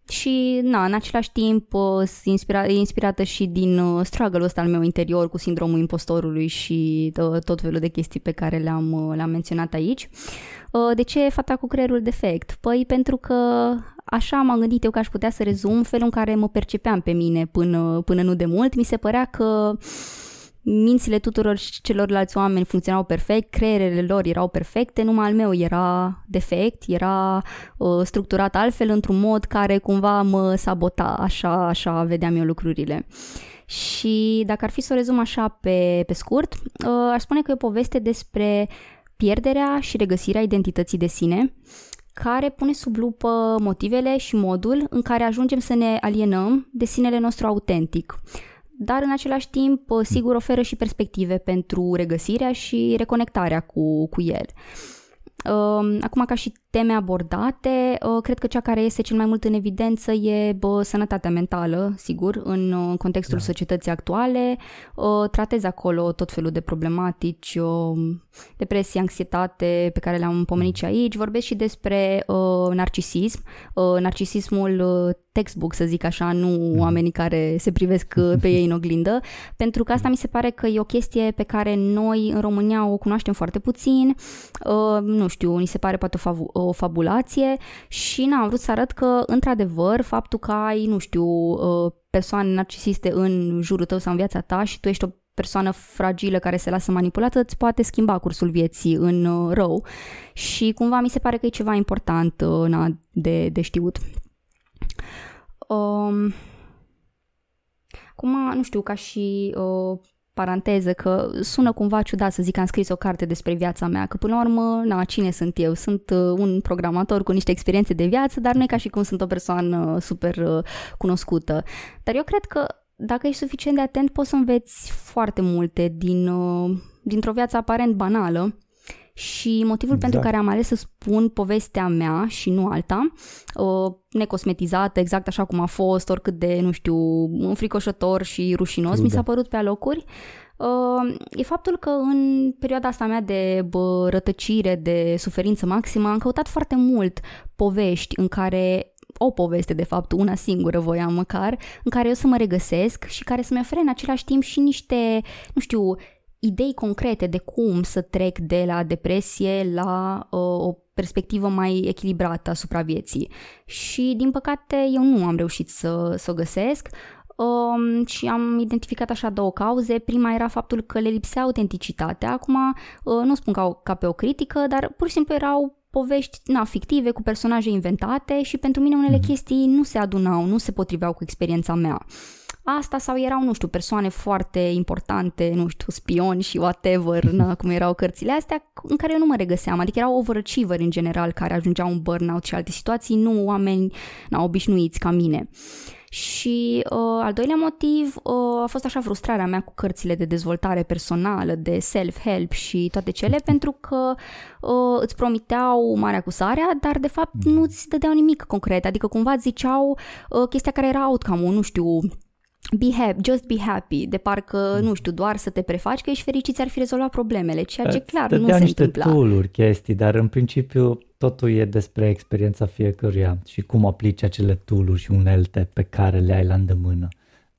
și, na, în același timp, inspira, e inspirată și din uh, struggle-ul ăsta al meu interior cu sindromul impostorului și uh, tot felul de chestii pe care le-am, uh, le-am menționat aici. Uh, de ce fata cu creierul defect? Păi pentru că așa m-am gândit eu că aș putea să rezum felul în care mă percepeam pe mine până, până nu de mult. Mi se părea că mințile tuturor celorlalți oameni funcționau perfect, creierele lor erau perfecte, numai al meu era defect, era uh, structurat altfel într-un mod care cumva mă sabota, așa, așa vedeam eu lucrurile. Și dacă ar fi să o rezum așa pe, pe scurt, uh, aș spune că e o poveste despre pierderea și regăsirea identității de sine, care pune sub lupă motivele și modul în care ajungem să ne alienăm de sinele nostru autentic dar în același timp, sigur, oferă și perspective pentru regăsirea și reconectarea cu, cu el. Uh, acum, ca și teme abordate, uh, cred că cea care este cel mai mult în evidență e bă, sănătatea mentală, sigur, în uh, contextul da. societății actuale. Uh, tratez acolo tot felul de problematici, uh, depresie, anxietate, pe care le-am pomenit și aici. Vorbesc și despre uh, narcisism. Uh, narcisismul uh, textbook, să zic așa, nu mm. oamenii care se privesc uh, pe ei în oglindă, (laughs) pentru că asta mi se pare că e o chestie pe care noi în România o cunoaștem foarte puțin, uh, nu știu, ni se pare poate o, fav- o fabulație și n-am vrut să arăt că, într-adevăr, faptul că ai, nu știu, uh, persoane narcisiste în jurul tău sau în viața ta și tu ești o persoană fragilă care se lasă manipulată îți poate schimba cursul vieții în uh, rău și cumva mi se pare că e ceva important uh, na, de, de știut. Um, acum, nu știu, ca și uh, paranteză, că sună cumva ciudat să zic că am scris o carte despre viața mea, că până la urmă, na, cine sunt eu? Sunt uh, un programator cu niște experiențe de viață, dar nu e ca și cum sunt o persoană super uh, cunoscută. Dar eu cred că dacă ești suficient de atent, poți să înveți foarte multe din, uh, dintr-o viață aparent banală și motivul exact. pentru care am ales să spun povestea mea și nu alta, uh, necosmetizată, exact așa cum a fost, oricât de, nu știu, înfricoșător și rușinos Trudă. mi s-a părut pe alocuri, uh, e faptul că în perioada asta mea de bă, rătăcire, de suferință maximă, am căutat foarte mult povești în care o poveste, de fapt, una singură voiam măcar, în care eu să mă regăsesc și care să-mi ofere în același timp și niște, nu știu, idei concrete de cum să trec de la depresie la uh, o perspectivă mai echilibrată asupra vieții. Și, din păcate, eu nu am reușit să, să o găsesc um, și am identificat așa două cauze. Prima era faptul că le lipsea autenticitatea. Acum, uh, nu spun ca, ca pe o critică, dar pur și simplu erau povești na, fictive cu personaje inventate și pentru mine unele mhm. chestii nu se adunau, nu se potriveau cu experiența mea. Asta sau erau, nu știu, persoane foarte importante, nu știu, spioni și whatever, (laughs) na, cum erau cărțile astea, în care eu nu mă regăseam, adică erau overachieveri în general care ajungeau în burnout și alte situații, nu oameni na, obișnuiți ca mine. Și uh, al doilea motiv uh, a fost așa frustrarea mea cu cărțile de dezvoltare personală, de self-help și toate cele, pentru că uh, îți promiteau marea cusarea, dar de fapt nu îți dădeau nimic concret, adică cumva ziceau uh, chestia care era outcome-ul, nu știu, be happy, just be happy, de parcă, nu știu, doar să te prefaci că ești fericit, ți-ar fi rezolvat problemele, ceea ce clar nu se niște întâmpla. tool chestii, dar în principiu totul e despre experiența fiecăruia și cum aplici acele tool și unelte pe care le ai la îndemână.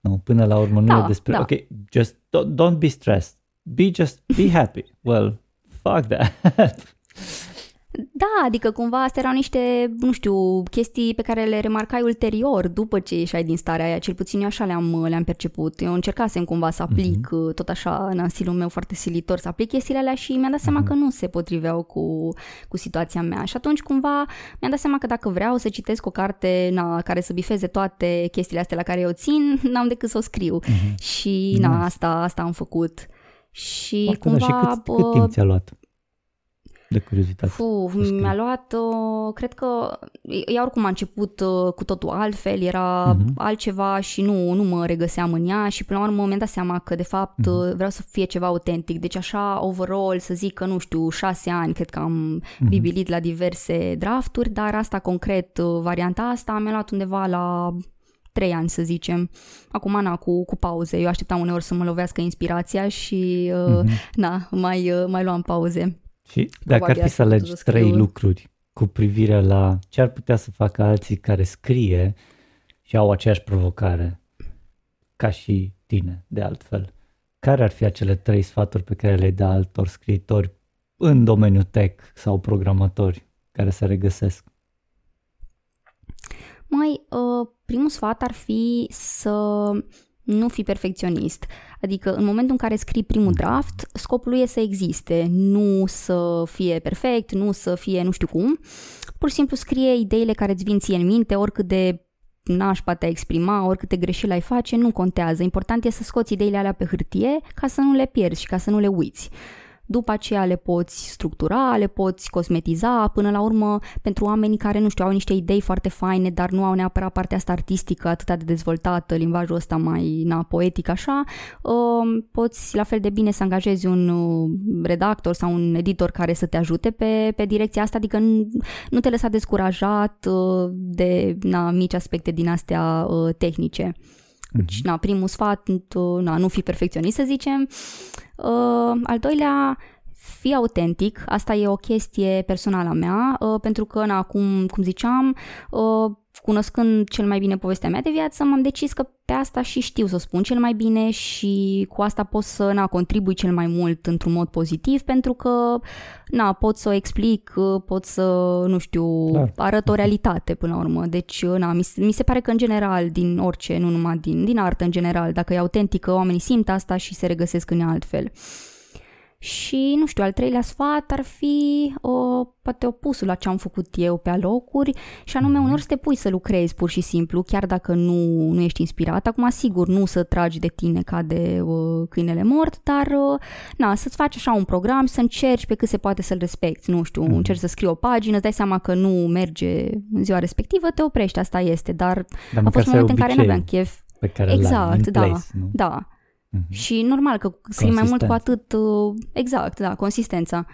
Nu, până la urmă nu da, e despre, da. ok, just don't, don't be stressed, be just, be happy. Well, fuck that. (laughs) Da, adică cumva astea erau niște, nu știu, chestii pe care le remarcai ulterior, după ce ieșai din starea aia, cel puțin eu așa le-am, le-am perceput. Eu încercasem cumva să aplic, mm-hmm. tot așa, în stilul meu foarte silitor, să aplic chestiile alea și mi-am dat seama mm-hmm. că nu se potriveau cu, cu situația mea. Și atunci cumva mi-am dat seama că dacă vreau să citesc o carte na, care să bifeze toate chestiile astea la care eu țin, (laughs) n-am decât să o scriu. Mm-hmm. Și na, asta, asta am făcut. Și Foarte cumva... și cât, cât timp ți-a luat? De curiozitate? Uf, mi-a luat, uh, cred că, ea oricum a început uh, cu totul altfel, era uh-huh. altceva și nu, nu mă regăseam în ea și până la urmă mi-am dat seama că de fapt uh-huh. vreau să fie ceva autentic. Deci așa, overall, să zic că, nu știu, șase ani cred că am uh-huh. bibilit la diverse drafturi, dar asta concret, uh, varianta asta mi-a luat undeva la trei ani, să zicem. Acum, na, cu, cu pauze. Eu așteptam uneori să mă lovească inspirația și, uh, uh-huh. na, mai, uh, mai luam pauze. Și dacă ar fi să alegi trei lucruri cu privire la ce ar putea să facă alții care scrie și au aceeași provocare ca și tine, de altfel, care ar fi acele trei sfaturi pe care le-ai da altor scriitori în domeniul tech sau programatori care se regăsesc? Mai, uh, primul sfat ar fi să nu fi perfecționist. Adică în momentul în care scrii primul draft, scopul lui e să existe, nu să fie perfect, nu să fie nu știu cum. Pur și simplu scrie ideile care îți vin ție în minte, oricât de nașpa te exprima, oricâte greșeli ai face, nu contează. Important e să scoți ideile alea pe hârtie ca să nu le pierzi și ca să nu le uiți. După aceea le poți structura, le poți cosmetiza, până la urmă pentru oamenii care, nu știu, au niște idei foarte faine, dar nu au neapărat partea asta artistică atât de dezvoltată, limbajul ăsta mai na, poetic așa, uh, poți la fel de bine să angajezi un uh, redactor sau un editor care să te ajute pe, pe direcția asta, adică nu, nu te lăsa descurajat uh, de na, mici aspecte din astea uh, tehnice. Deci, na, primul sfat, na, nu fi perfecționist, să zicem. Uh, al doilea, fi autentic, asta e o chestie personală a mea, uh, pentru că, na, cum, cum ziceam, uh, cunoscând cel mai bine povestea mea de viață, m-am decis că pe asta și știu să o spun cel mai bine și cu asta pot să na, contribui cel mai mult într-un mod pozitiv pentru că na, pot să o explic, pot să, nu știu, Clar. arăt o realitate până la urmă. Deci, na, mi, mi se pare că în general, din orice, nu numai din, din artă în general, dacă e autentică, oamenii simt asta și se regăsesc în ea altfel. Uh, și, nu știu, al treilea sfat ar fi o, poate opusul la ce am făcut eu pe alocuri și anume mhm. unor să te pui să lucrezi pur și simplu, chiar dacă nu, nu ești inspirat. Acum, sigur, nu să tragi de tine ca de uh, câinele mort, dar uh, na, să-ți faci așa un program, să încerci pe cât se poate să-l respecti. Nu știu, mm. încerci să scrii o pagină, îți dai seama că nu merge în ziua respectivă, te oprești, asta este, dar, dar a fost momente în care nu aveam chef. Pe care exact, da, place, nu? da. Mm-hmm. Și normal că scrii mai mult cu atât, uh, exact, da, consistența.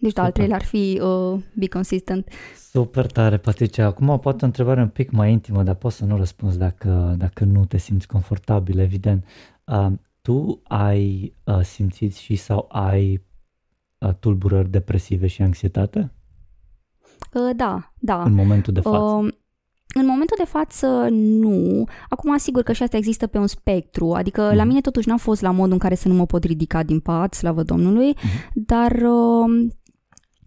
Deci, da, al treilea ar fi uh, be consistent. Super tare, Patricia. Acum poate o întrebare un pic mai intimă, dar poți să nu răspunzi dacă, dacă nu te simți confortabil, evident. Uh, tu ai uh, simțit și sau ai uh, tulburări depresive și anxietate? Uh, da, da. În momentul de față? Uh, în momentul de față, nu. Acum, asigur că și asta există pe un spectru. Adică, mm. la mhm. mine totuși n-a fost la modul în care să nu mă pot ridica din pat, slavă Domnului, mm. dar uh,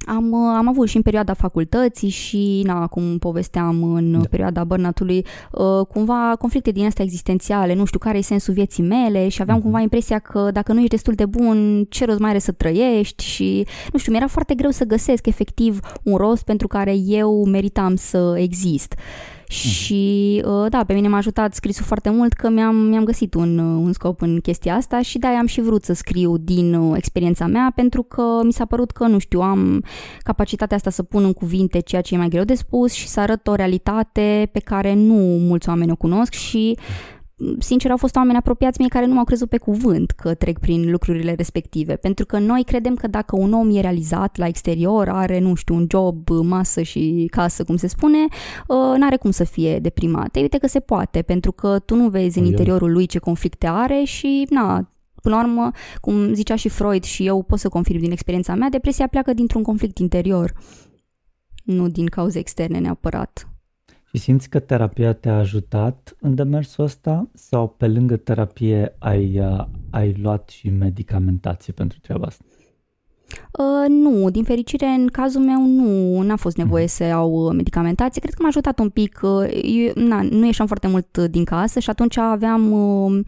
am, am avut și în perioada facultății și, na, cum povesteam în da. perioada bărnatului, uh, cumva conflicte din astea existențiale, nu știu care e sensul vieții mele și aveam uh-huh. cumva impresia că dacă nu ești destul de bun, ce rost mai are să trăiești și, nu știu, mi-era foarte greu să găsesc efectiv un rost pentru care eu meritam să exist. Și uh, da, pe mine m-a ajutat scrisul foarte mult că mi-am, mi-am găsit un, uh, un scop în chestia asta și da, am și vrut să scriu din uh, experiența mea pentru că mi s-a părut că, nu știu, am capacitatea asta să pun în cuvinte ceea ce e mai greu de spus și să arăt o realitate pe care nu mulți oameni o cunosc și sincer, au fost oameni apropiați mie care nu m-au crezut pe cuvânt că trec prin lucrurile respective. Pentru că noi credem că dacă un om e realizat la exterior, are, nu știu, un job, masă și casă, cum se spune, uh, n-are cum să fie deprimat. Ei, uite că se poate, pentru că tu nu vezi în interiorul lui ce conflicte are și, na, Până la urmă, cum zicea și Freud și eu pot să confirm din experiența mea, depresia pleacă dintr-un conflict interior, nu din cauze externe neapărat. Și simți că terapia te-a ajutat în demersul ăsta sau pe lângă terapie ai, uh, ai luat și medicamentație pentru treaba asta? Uh, nu, din fericire, în cazul meu nu n-a fost nevoie mhm. să iau uh, medicamentație. Cred că m-a ajutat un pic. Uh, eu, na, nu ieșeam foarte mult uh, din casă și atunci aveam uh,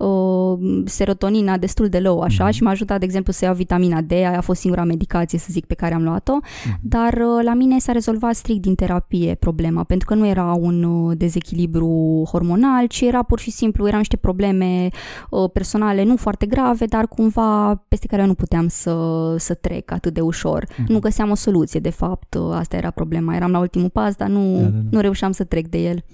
uh, serotonina destul de low, așa, mm-hmm. și m-a ajutat, de exemplu, să iau vitamina D. Aia a fost singura medicație, să zic, pe care am luat-o. Mm-hmm. Dar uh, la mine s-a rezolvat strict din terapie problema, pentru că nu era un uh, dezechilibru hormonal, ci era pur și simplu, erau niște probleme uh, personale nu foarte grave, dar cumva peste care eu nu puteam să să trec atât de ușor. Uh-huh. Nu găseam o soluție, de fapt, asta era problema. Eram la ultimul pas, dar nu, da, da, da. nu reușeam să trec de el.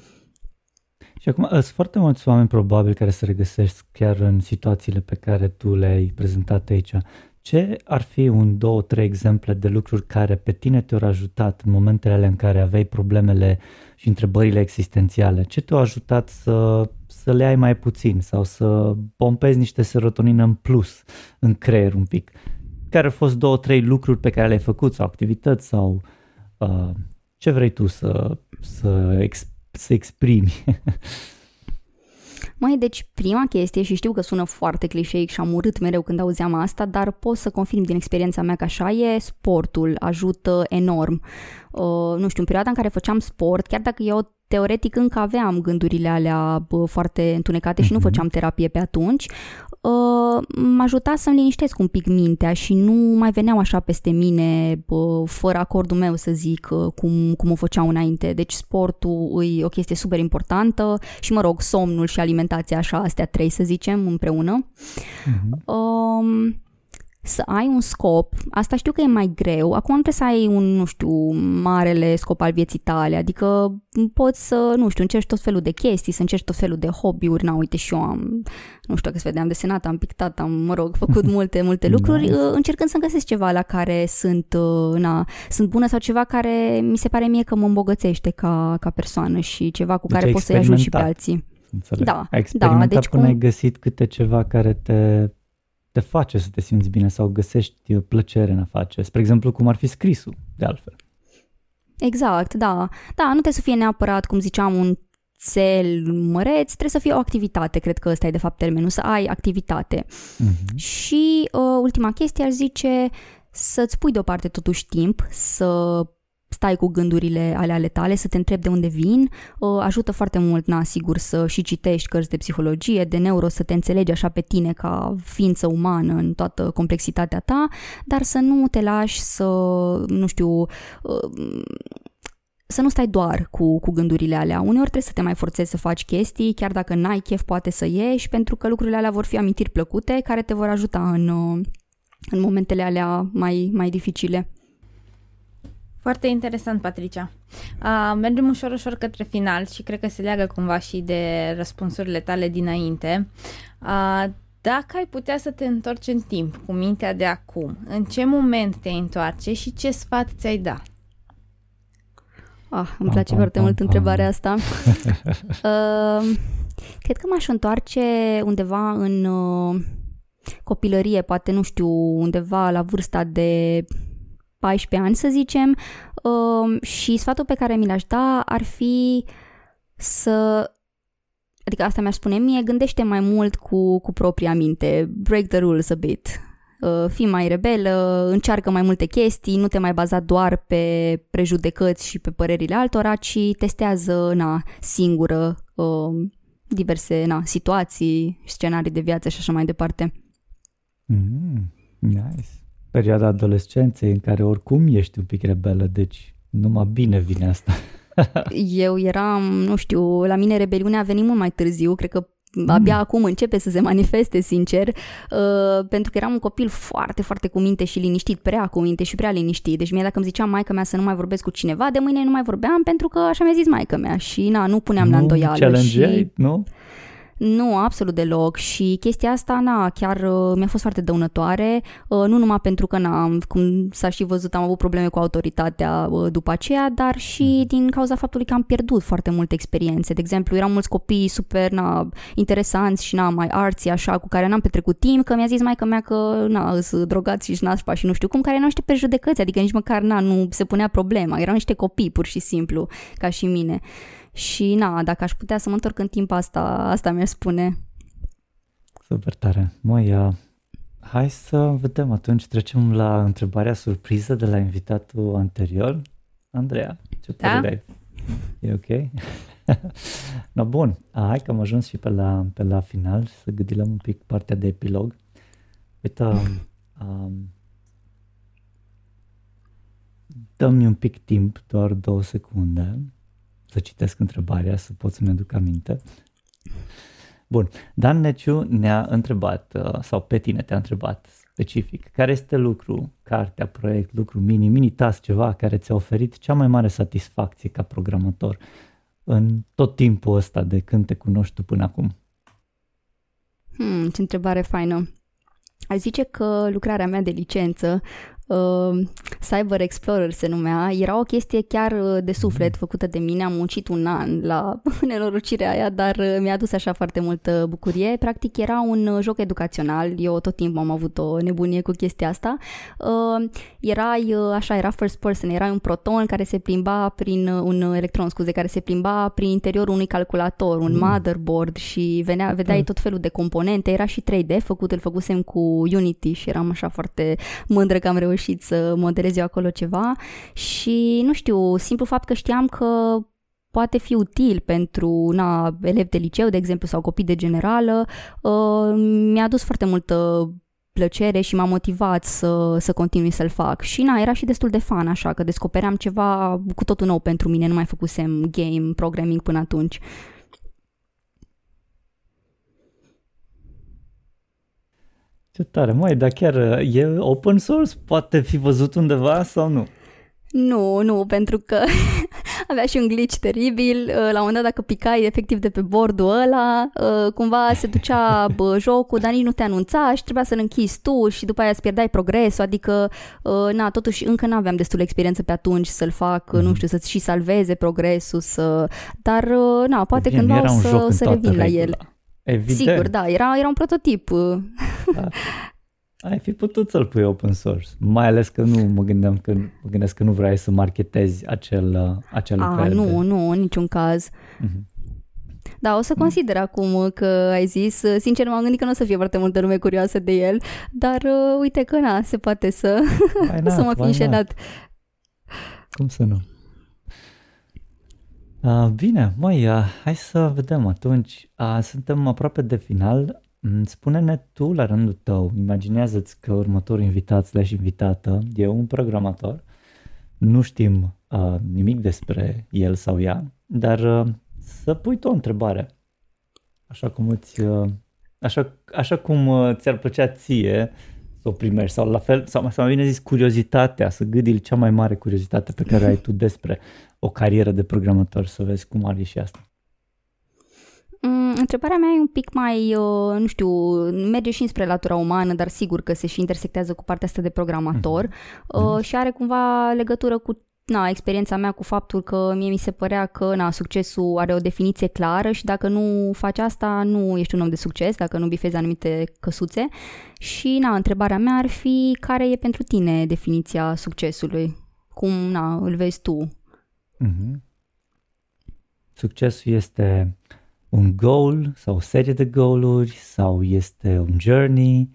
Și acum sunt foarte mulți oameni probabil care se regăsesc chiar în situațiile pe care tu le-ai prezentat aici. Ce ar fi un, două, trei exemple de lucruri care pe tine te-au ajutat în momentele alea în care aveai problemele și întrebările existențiale? Ce te-a ajutat să, să le ai mai puțin sau să pompezi niște serotonină în plus în creier un pic? Care au fost două, trei lucruri pe care le-ai făcut sau activități sau uh, ce vrei tu să, să, ex, să exprimi? Mai deci prima chestie, și știu că sună foarte clișeic și am urât mereu când auzeam asta, dar pot să confirm din experiența mea că așa e, sportul ajută enorm. Uh, nu știu, în perioada în care făceam sport, chiar dacă eu teoretic încă aveam gândurile alea bă, foarte întunecate și nu mhm. făceam terapie pe atunci, uh, m-a ajutat să-mi liniștesc un pic mintea și nu mai veneau așa peste mine bă, fără acordul meu să zic uh, cum, cum o făceau înainte. Deci sportul e o chestie super importantă și mă rog, somnul și alimentația așa, astea trei să zicem împreună. Uh-huh. Uh, să ai un scop, asta știu că e mai greu, acum nu trebuie să ai un, nu știu, marele scop al vieții tale, adică poți să, nu știu, încerci tot felul de chestii, să încerci tot felul de hobby-uri, na, uite și eu am, nu știu că se vede, am desenat, am pictat, am, mă rog, făcut (laughs) multe, multe lucruri, nice. Uh, încercând să găsesc ceva la care sunt, uh, na, sunt bună sau ceva care mi se pare mie că mă îmbogățește ca, ca persoană și ceva cu deci care pot să-i ajut și pe alții. Înțeleg. Da, ai experimentat da, deci până cum... ai găsit câte ceva care te te face să te simți bine sau găsești plăcere în a face. Spre exemplu, cum ar fi scrisul, de altfel. Exact, da. Da, nu trebuie să fie neapărat, cum ziceam, un cel măreț, trebuie să fie o activitate, cred că ăsta e de fapt termenul, să ai activitate. Uh-huh. Și uh, ultima chestie aș zice să-ți pui deoparte totuși timp, să stai cu gândurile ale ale tale, să te întrebi de unde vin, ajută foarte mult, na, sigur, să și citești cărți de psihologie, de neuro, să te înțelegi așa pe tine ca ființă umană în toată complexitatea ta, dar să nu te lași să, nu știu, să nu stai doar cu, cu gândurile alea. Uneori trebuie să te mai forțezi să faci chestii, chiar dacă n-ai chef poate să ieși, pentru că lucrurile alea vor fi amintiri plăcute care te vor ajuta în, în momentele alea mai, mai dificile. Foarte interesant, Patricia. Uh, mergem ușor, ușor către final și cred că se leagă cumva și de răspunsurile tale dinainte. Uh, dacă ai putea să te întorci în timp cu mintea de acum, în ce moment te întoarce și ce sfat ți-ai da? Ah, îmi place pam, foarte pam, mult pam. întrebarea asta. (laughs) uh, cred că m-aș întoarce undeva în uh, copilărie, poate nu știu, undeva la vârsta de 14 ani, să zicem, uh, și sfatul pe care mi l-aș da ar fi să adică asta mi-aș spune mie, gândește mai mult cu, cu propria minte, break the rules a bit, uh, fii mai rebelă, încearcă mai multe chestii, nu te mai baza doar pe prejudecăți și pe părerile altora, ci testează na, singură uh, diverse na, situații, scenarii de viață și așa mai departe. Mm, nice perioada adolescenței în care oricum ești un pic rebelă, deci numai bine vine asta. (laughs) Eu eram, nu știu, la mine rebeliunea a venit mult mai târziu, cred că abia mm. acum începe să se manifeste, sincer, uh, pentru că eram un copil foarte, foarte cu minte și liniștit, prea cu minte și prea liniștit. Deci mie dacă îmi zicea maica mea să nu mai vorbesc cu cineva, de mâine nu mai vorbeam pentru că așa mi-a zis maica mea și na, nu puneam nu, la îndoială. Și... nu? Nu, absolut deloc și chestia asta, na, chiar uh, mi-a fost foarte dăunătoare, uh, nu numai pentru că, na, cum s-a și văzut, am avut probleme cu autoritatea uh, după aceea, dar și mhm. din cauza faptului că am pierdut foarte multe experiențe. De exemplu, erau mulți copii super, na, interesanți și, na, mai arții, așa, cu care n-am petrecut timp, că mi-a zis mai că mea că, na, sunt drogați și nașpa și nu știu cum, care nu niște prejudecăți, adică nici măcar, na, nu se punea problema, erau niște copii, pur și simplu, ca și mine. Și na, dacă aș putea să mă întorc în timp asta, asta mi-ar spune. Super tare. Măi, uh, hai să vedem atunci, trecem la întrebarea surpriză de la invitatul anterior. Andreea, ce da? părere ai? E ok? (laughs) no, bun, hai că am ajuns și pe la, pe la final să gâdilăm un pic partea de epilog. Uite, (laughs) um, um, dă-mi un pic timp, doar două secunde să citesc întrebarea, să pot să-mi aduc aminte. Bun, Dan Neciu ne-a întrebat, uh, sau pe tine te-a întrebat specific, care este lucru, cartea, proiect, lucru mini, mini task, ceva care ți-a oferit cea mai mare satisfacție ca programator în tot timpul ăsta de când te cunoști tu până acum? Hmm, ce întrebare faină. Aș zice că lucrarea mea de licență uh, Cyber Explorer se numea, era o chestie chiar uh, de suflet mhm. făcută de mine, am muncit un an la (laughs) nenorocirea aia, dar uh, mi-a adus așa foarte multă bucurie. Practic era un uh, joc educațional, eu tot timpul am avut o nebunie cu chestia asta. Uh, erai, așa, era first person, era un proton care se plimba prin, un electron, scuze, care se plimba prin interiorul unui calculator, un mm. motherboard și venea, vedeai mm. tot felul de componente, era și 3D făcut, îl făcusem cu Unity și eram așa foarte mândră că am reușit reușit să modelez eu acolo ceva și nu știu, simplu fapt că știam că poate fi util pentru na, elevi de liceu, de exemplu, sau copii de generală, uh, mi-a adus foarte multă plăcere și m-a motivat să, să continui să-l fac. Și na, era și destul de fan, așa, că descopeream ceva cu totul nou pentru mine, nu mai făcusem game, programming până atunci. Ce tare, mai, dar chiar e open source? Poate fi văzut undeva sau nu? Nu, nu, pentru că (laughs) avea și un glitch teribil. Uh, la un moment dat, dacă picai efectiv de pe bordul ăla, uh, cumva se ducea (laughs) bă, jocul, dar nici nu te anunța și trebuia să-l închizi tu și după aia îți pierdeai progresul. Adică, uh, na, totuși încă nu aveam destul experiență pe atunci să-l fac, mm-hmm. nu mhm. știu, să-ți și salveze progresul, să... dar, na, poate Bine, cândva o să, să revin la el. Evident. Sigur, da, era, era un prototip. Da. Ai fi putut să-l pui open source, mai ales că nu mă gândeam că, mă gândesc că nu vrei să marketezi acel, acel A, lucrare. nu, de... nu, în niciun caz. Uh-huh. Da, o să consider uh-huh. acum că ai zis. Sincer, m-am gândit că nu o să fie foarte multă lume curioasă de el, dar uh, uite că na, se poate să, not, (laughs) să mă fi înșelat. Cum să nu? Uh, bine, mai uh, hai să vedem atunci. Uh, suntem aproape de final. Mm, spune-ne tu la rândul tău, imaginează-ți că următorul invitat slash invitată e un programator, nu știm uh, nimic despre el sau ea, dar uh, să pui tu o întrebare, așa cum îți, uh, așa, așa cum uh, ți-ar plăcea ție să o primești sau la fel, sau, sau mai bine zis curiozitatea, să gâdil cea mai mare curiozitate pe care ai tu despre o carieră de programator, să vezi cum are și asta. Mm, întrebarea mea e un pic mai, uh, nu știu, merge și înspre latura umană, dar sigur că se și intersectează cu partea asta de programator mm-hmm. uh, și are cumva legătură cu na, experiența mea cu faptul că mie mi se părea că na, succesul are o definiție clară și dacă nu faci asta, nu ești un om de succes, dacă nu bifezi anumite căsuțe. Și na, întrebarea mea ar fi care e pentru tine definiția succesului? Cum na, îl vezi tu? Mm-hmm. Succesul este un goal sau o serie de goaluri sau este un journey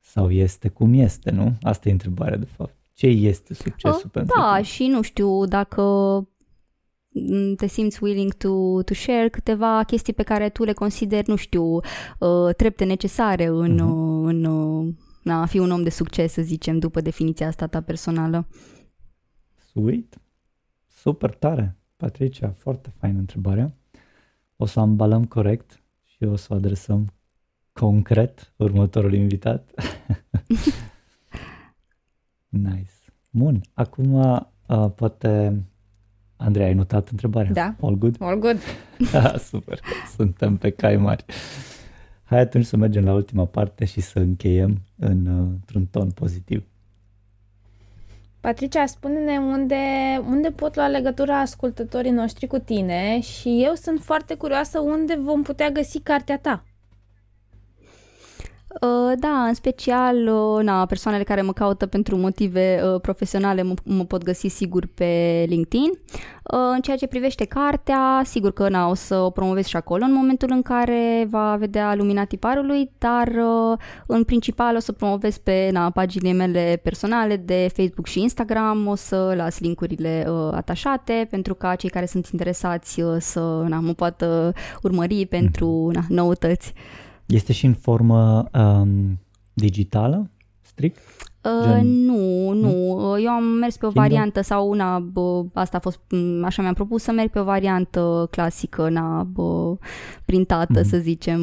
sau este cum este, nu? Asta e întrebarea de fapt. Ce este succesul uh, pentru Da, tine? și nu știu dacă te simți willing to, to share câteva chestii pe care tu le consideri, nu știu, uh, trepte necesare în, uh-huh. în uh, a fi un om de succes, să zicem, după definiția asta ta personală. Sweet. Super tare. Patricia, foarte faină întrebarea o să ambalăm corect și o să o adresăm concret următorul invitat. (laughs) nice. Bun, acum uh, poate Andrei, ai notat întrebarea? Da. All good? All good. da, (laughs) super, suntem pe cai mari. Hai atunci să mergem la ultima parte și să încheiem în, uh, într-un ton pozitiv. Patricia, spune-ne unde, unde pot lua legătura ascultătorii noștri cu tine și eu sunt foarte curioasă unde vom putea găsi cartea ta. Uh, da, în special uh, na, persoanele care mă caută pentru motive uh, profesionale mă, mă pot găsi sigur pe LinkedIn. În ceea ce privește cartea, sigur că na, o să o promovez și acolo în momentul în care va vedea lumina tiparului, dar în principal o să promovez pe na, paginile mele personale de Facebook și Instagram, o să las linkurile atașate pentru ca cei care sunt interesați să na, mă poată urmări pentru na, noutăți. Este și în formă um, digitală, strict? Uh, Gen... Nu, nu. Eu am mers pe o Kindle? variantă sau una, bă, asta a fost, așa mi-am propus să merg pe o variantă clasică, una bă, printată, mm. să zicem,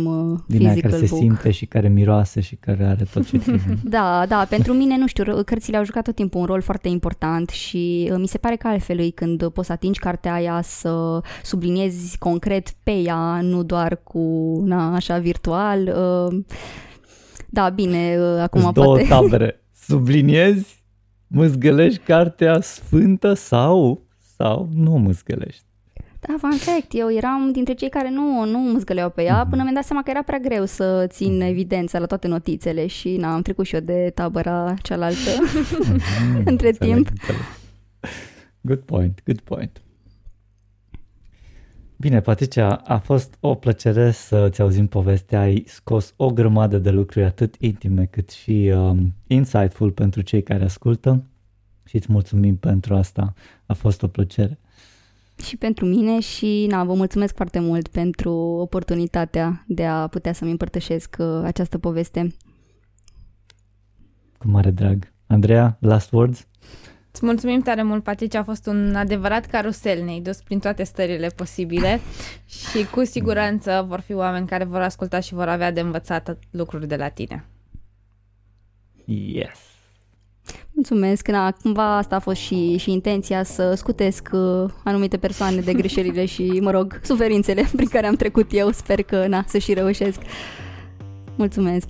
Din physical care book. se simte și care miroase și care are tot ce trebuie. (laughs) da, da, pentru mine, nu știu, cărțile au jucat tot timpul un rol foarte important și uh, mi se pare că altfel e când poți să atingi cartea aia să subliniezi concret pe ea, nu doar cu, na, așa, virtual. Uh, da, bine, uh, acum Îți poate... două tabere (laughs) subliniezi, mâzgălești cartea sfântă sau, sau nu mâzgălești. Da, fun fact, eu eram dintre cei care nu, nu mâzgăleau pe ea, mm-hmm. până mi-am dat seama că era prea greu să țin mm-hmm. evidența la toate notițele și na, am trecut și eu de tabăra cealaltă mm-hmm, (laughs) între înțeleg, timp. Înțeleg. Good point, good point. Bine, Patricia, a fost o plăcere să ți auzim povestea. Ai scos o grămadă de lucruri atât intime cât și um, insightful pentru cei care ascultă și îți mulțumim pentru asta. A fost o plăcere. Și pentru mine și na, vă mulțumesc foarte mult pentru oportunitatea de a putea să-mi împărtășesc uh, această poveste. Cu mare drag. Andreea, last words? Îți mulțumim tare mult, Patricia, a fost un adevărat carusel, ne-ai dus prin toate stările posibile (laughs) și cu siguranță vor fi oameni care vor asculta și vor avea de învățat lucruri de la tine. Yes! Mulțumesc, na, cumva asta a fost și, și intenția să scutesc uh, anumite persoane de greșelile și, mă rog, suferințele (laughs) prin care am trecut eu. Sper că, na, să și reușesc. Mulțumesc!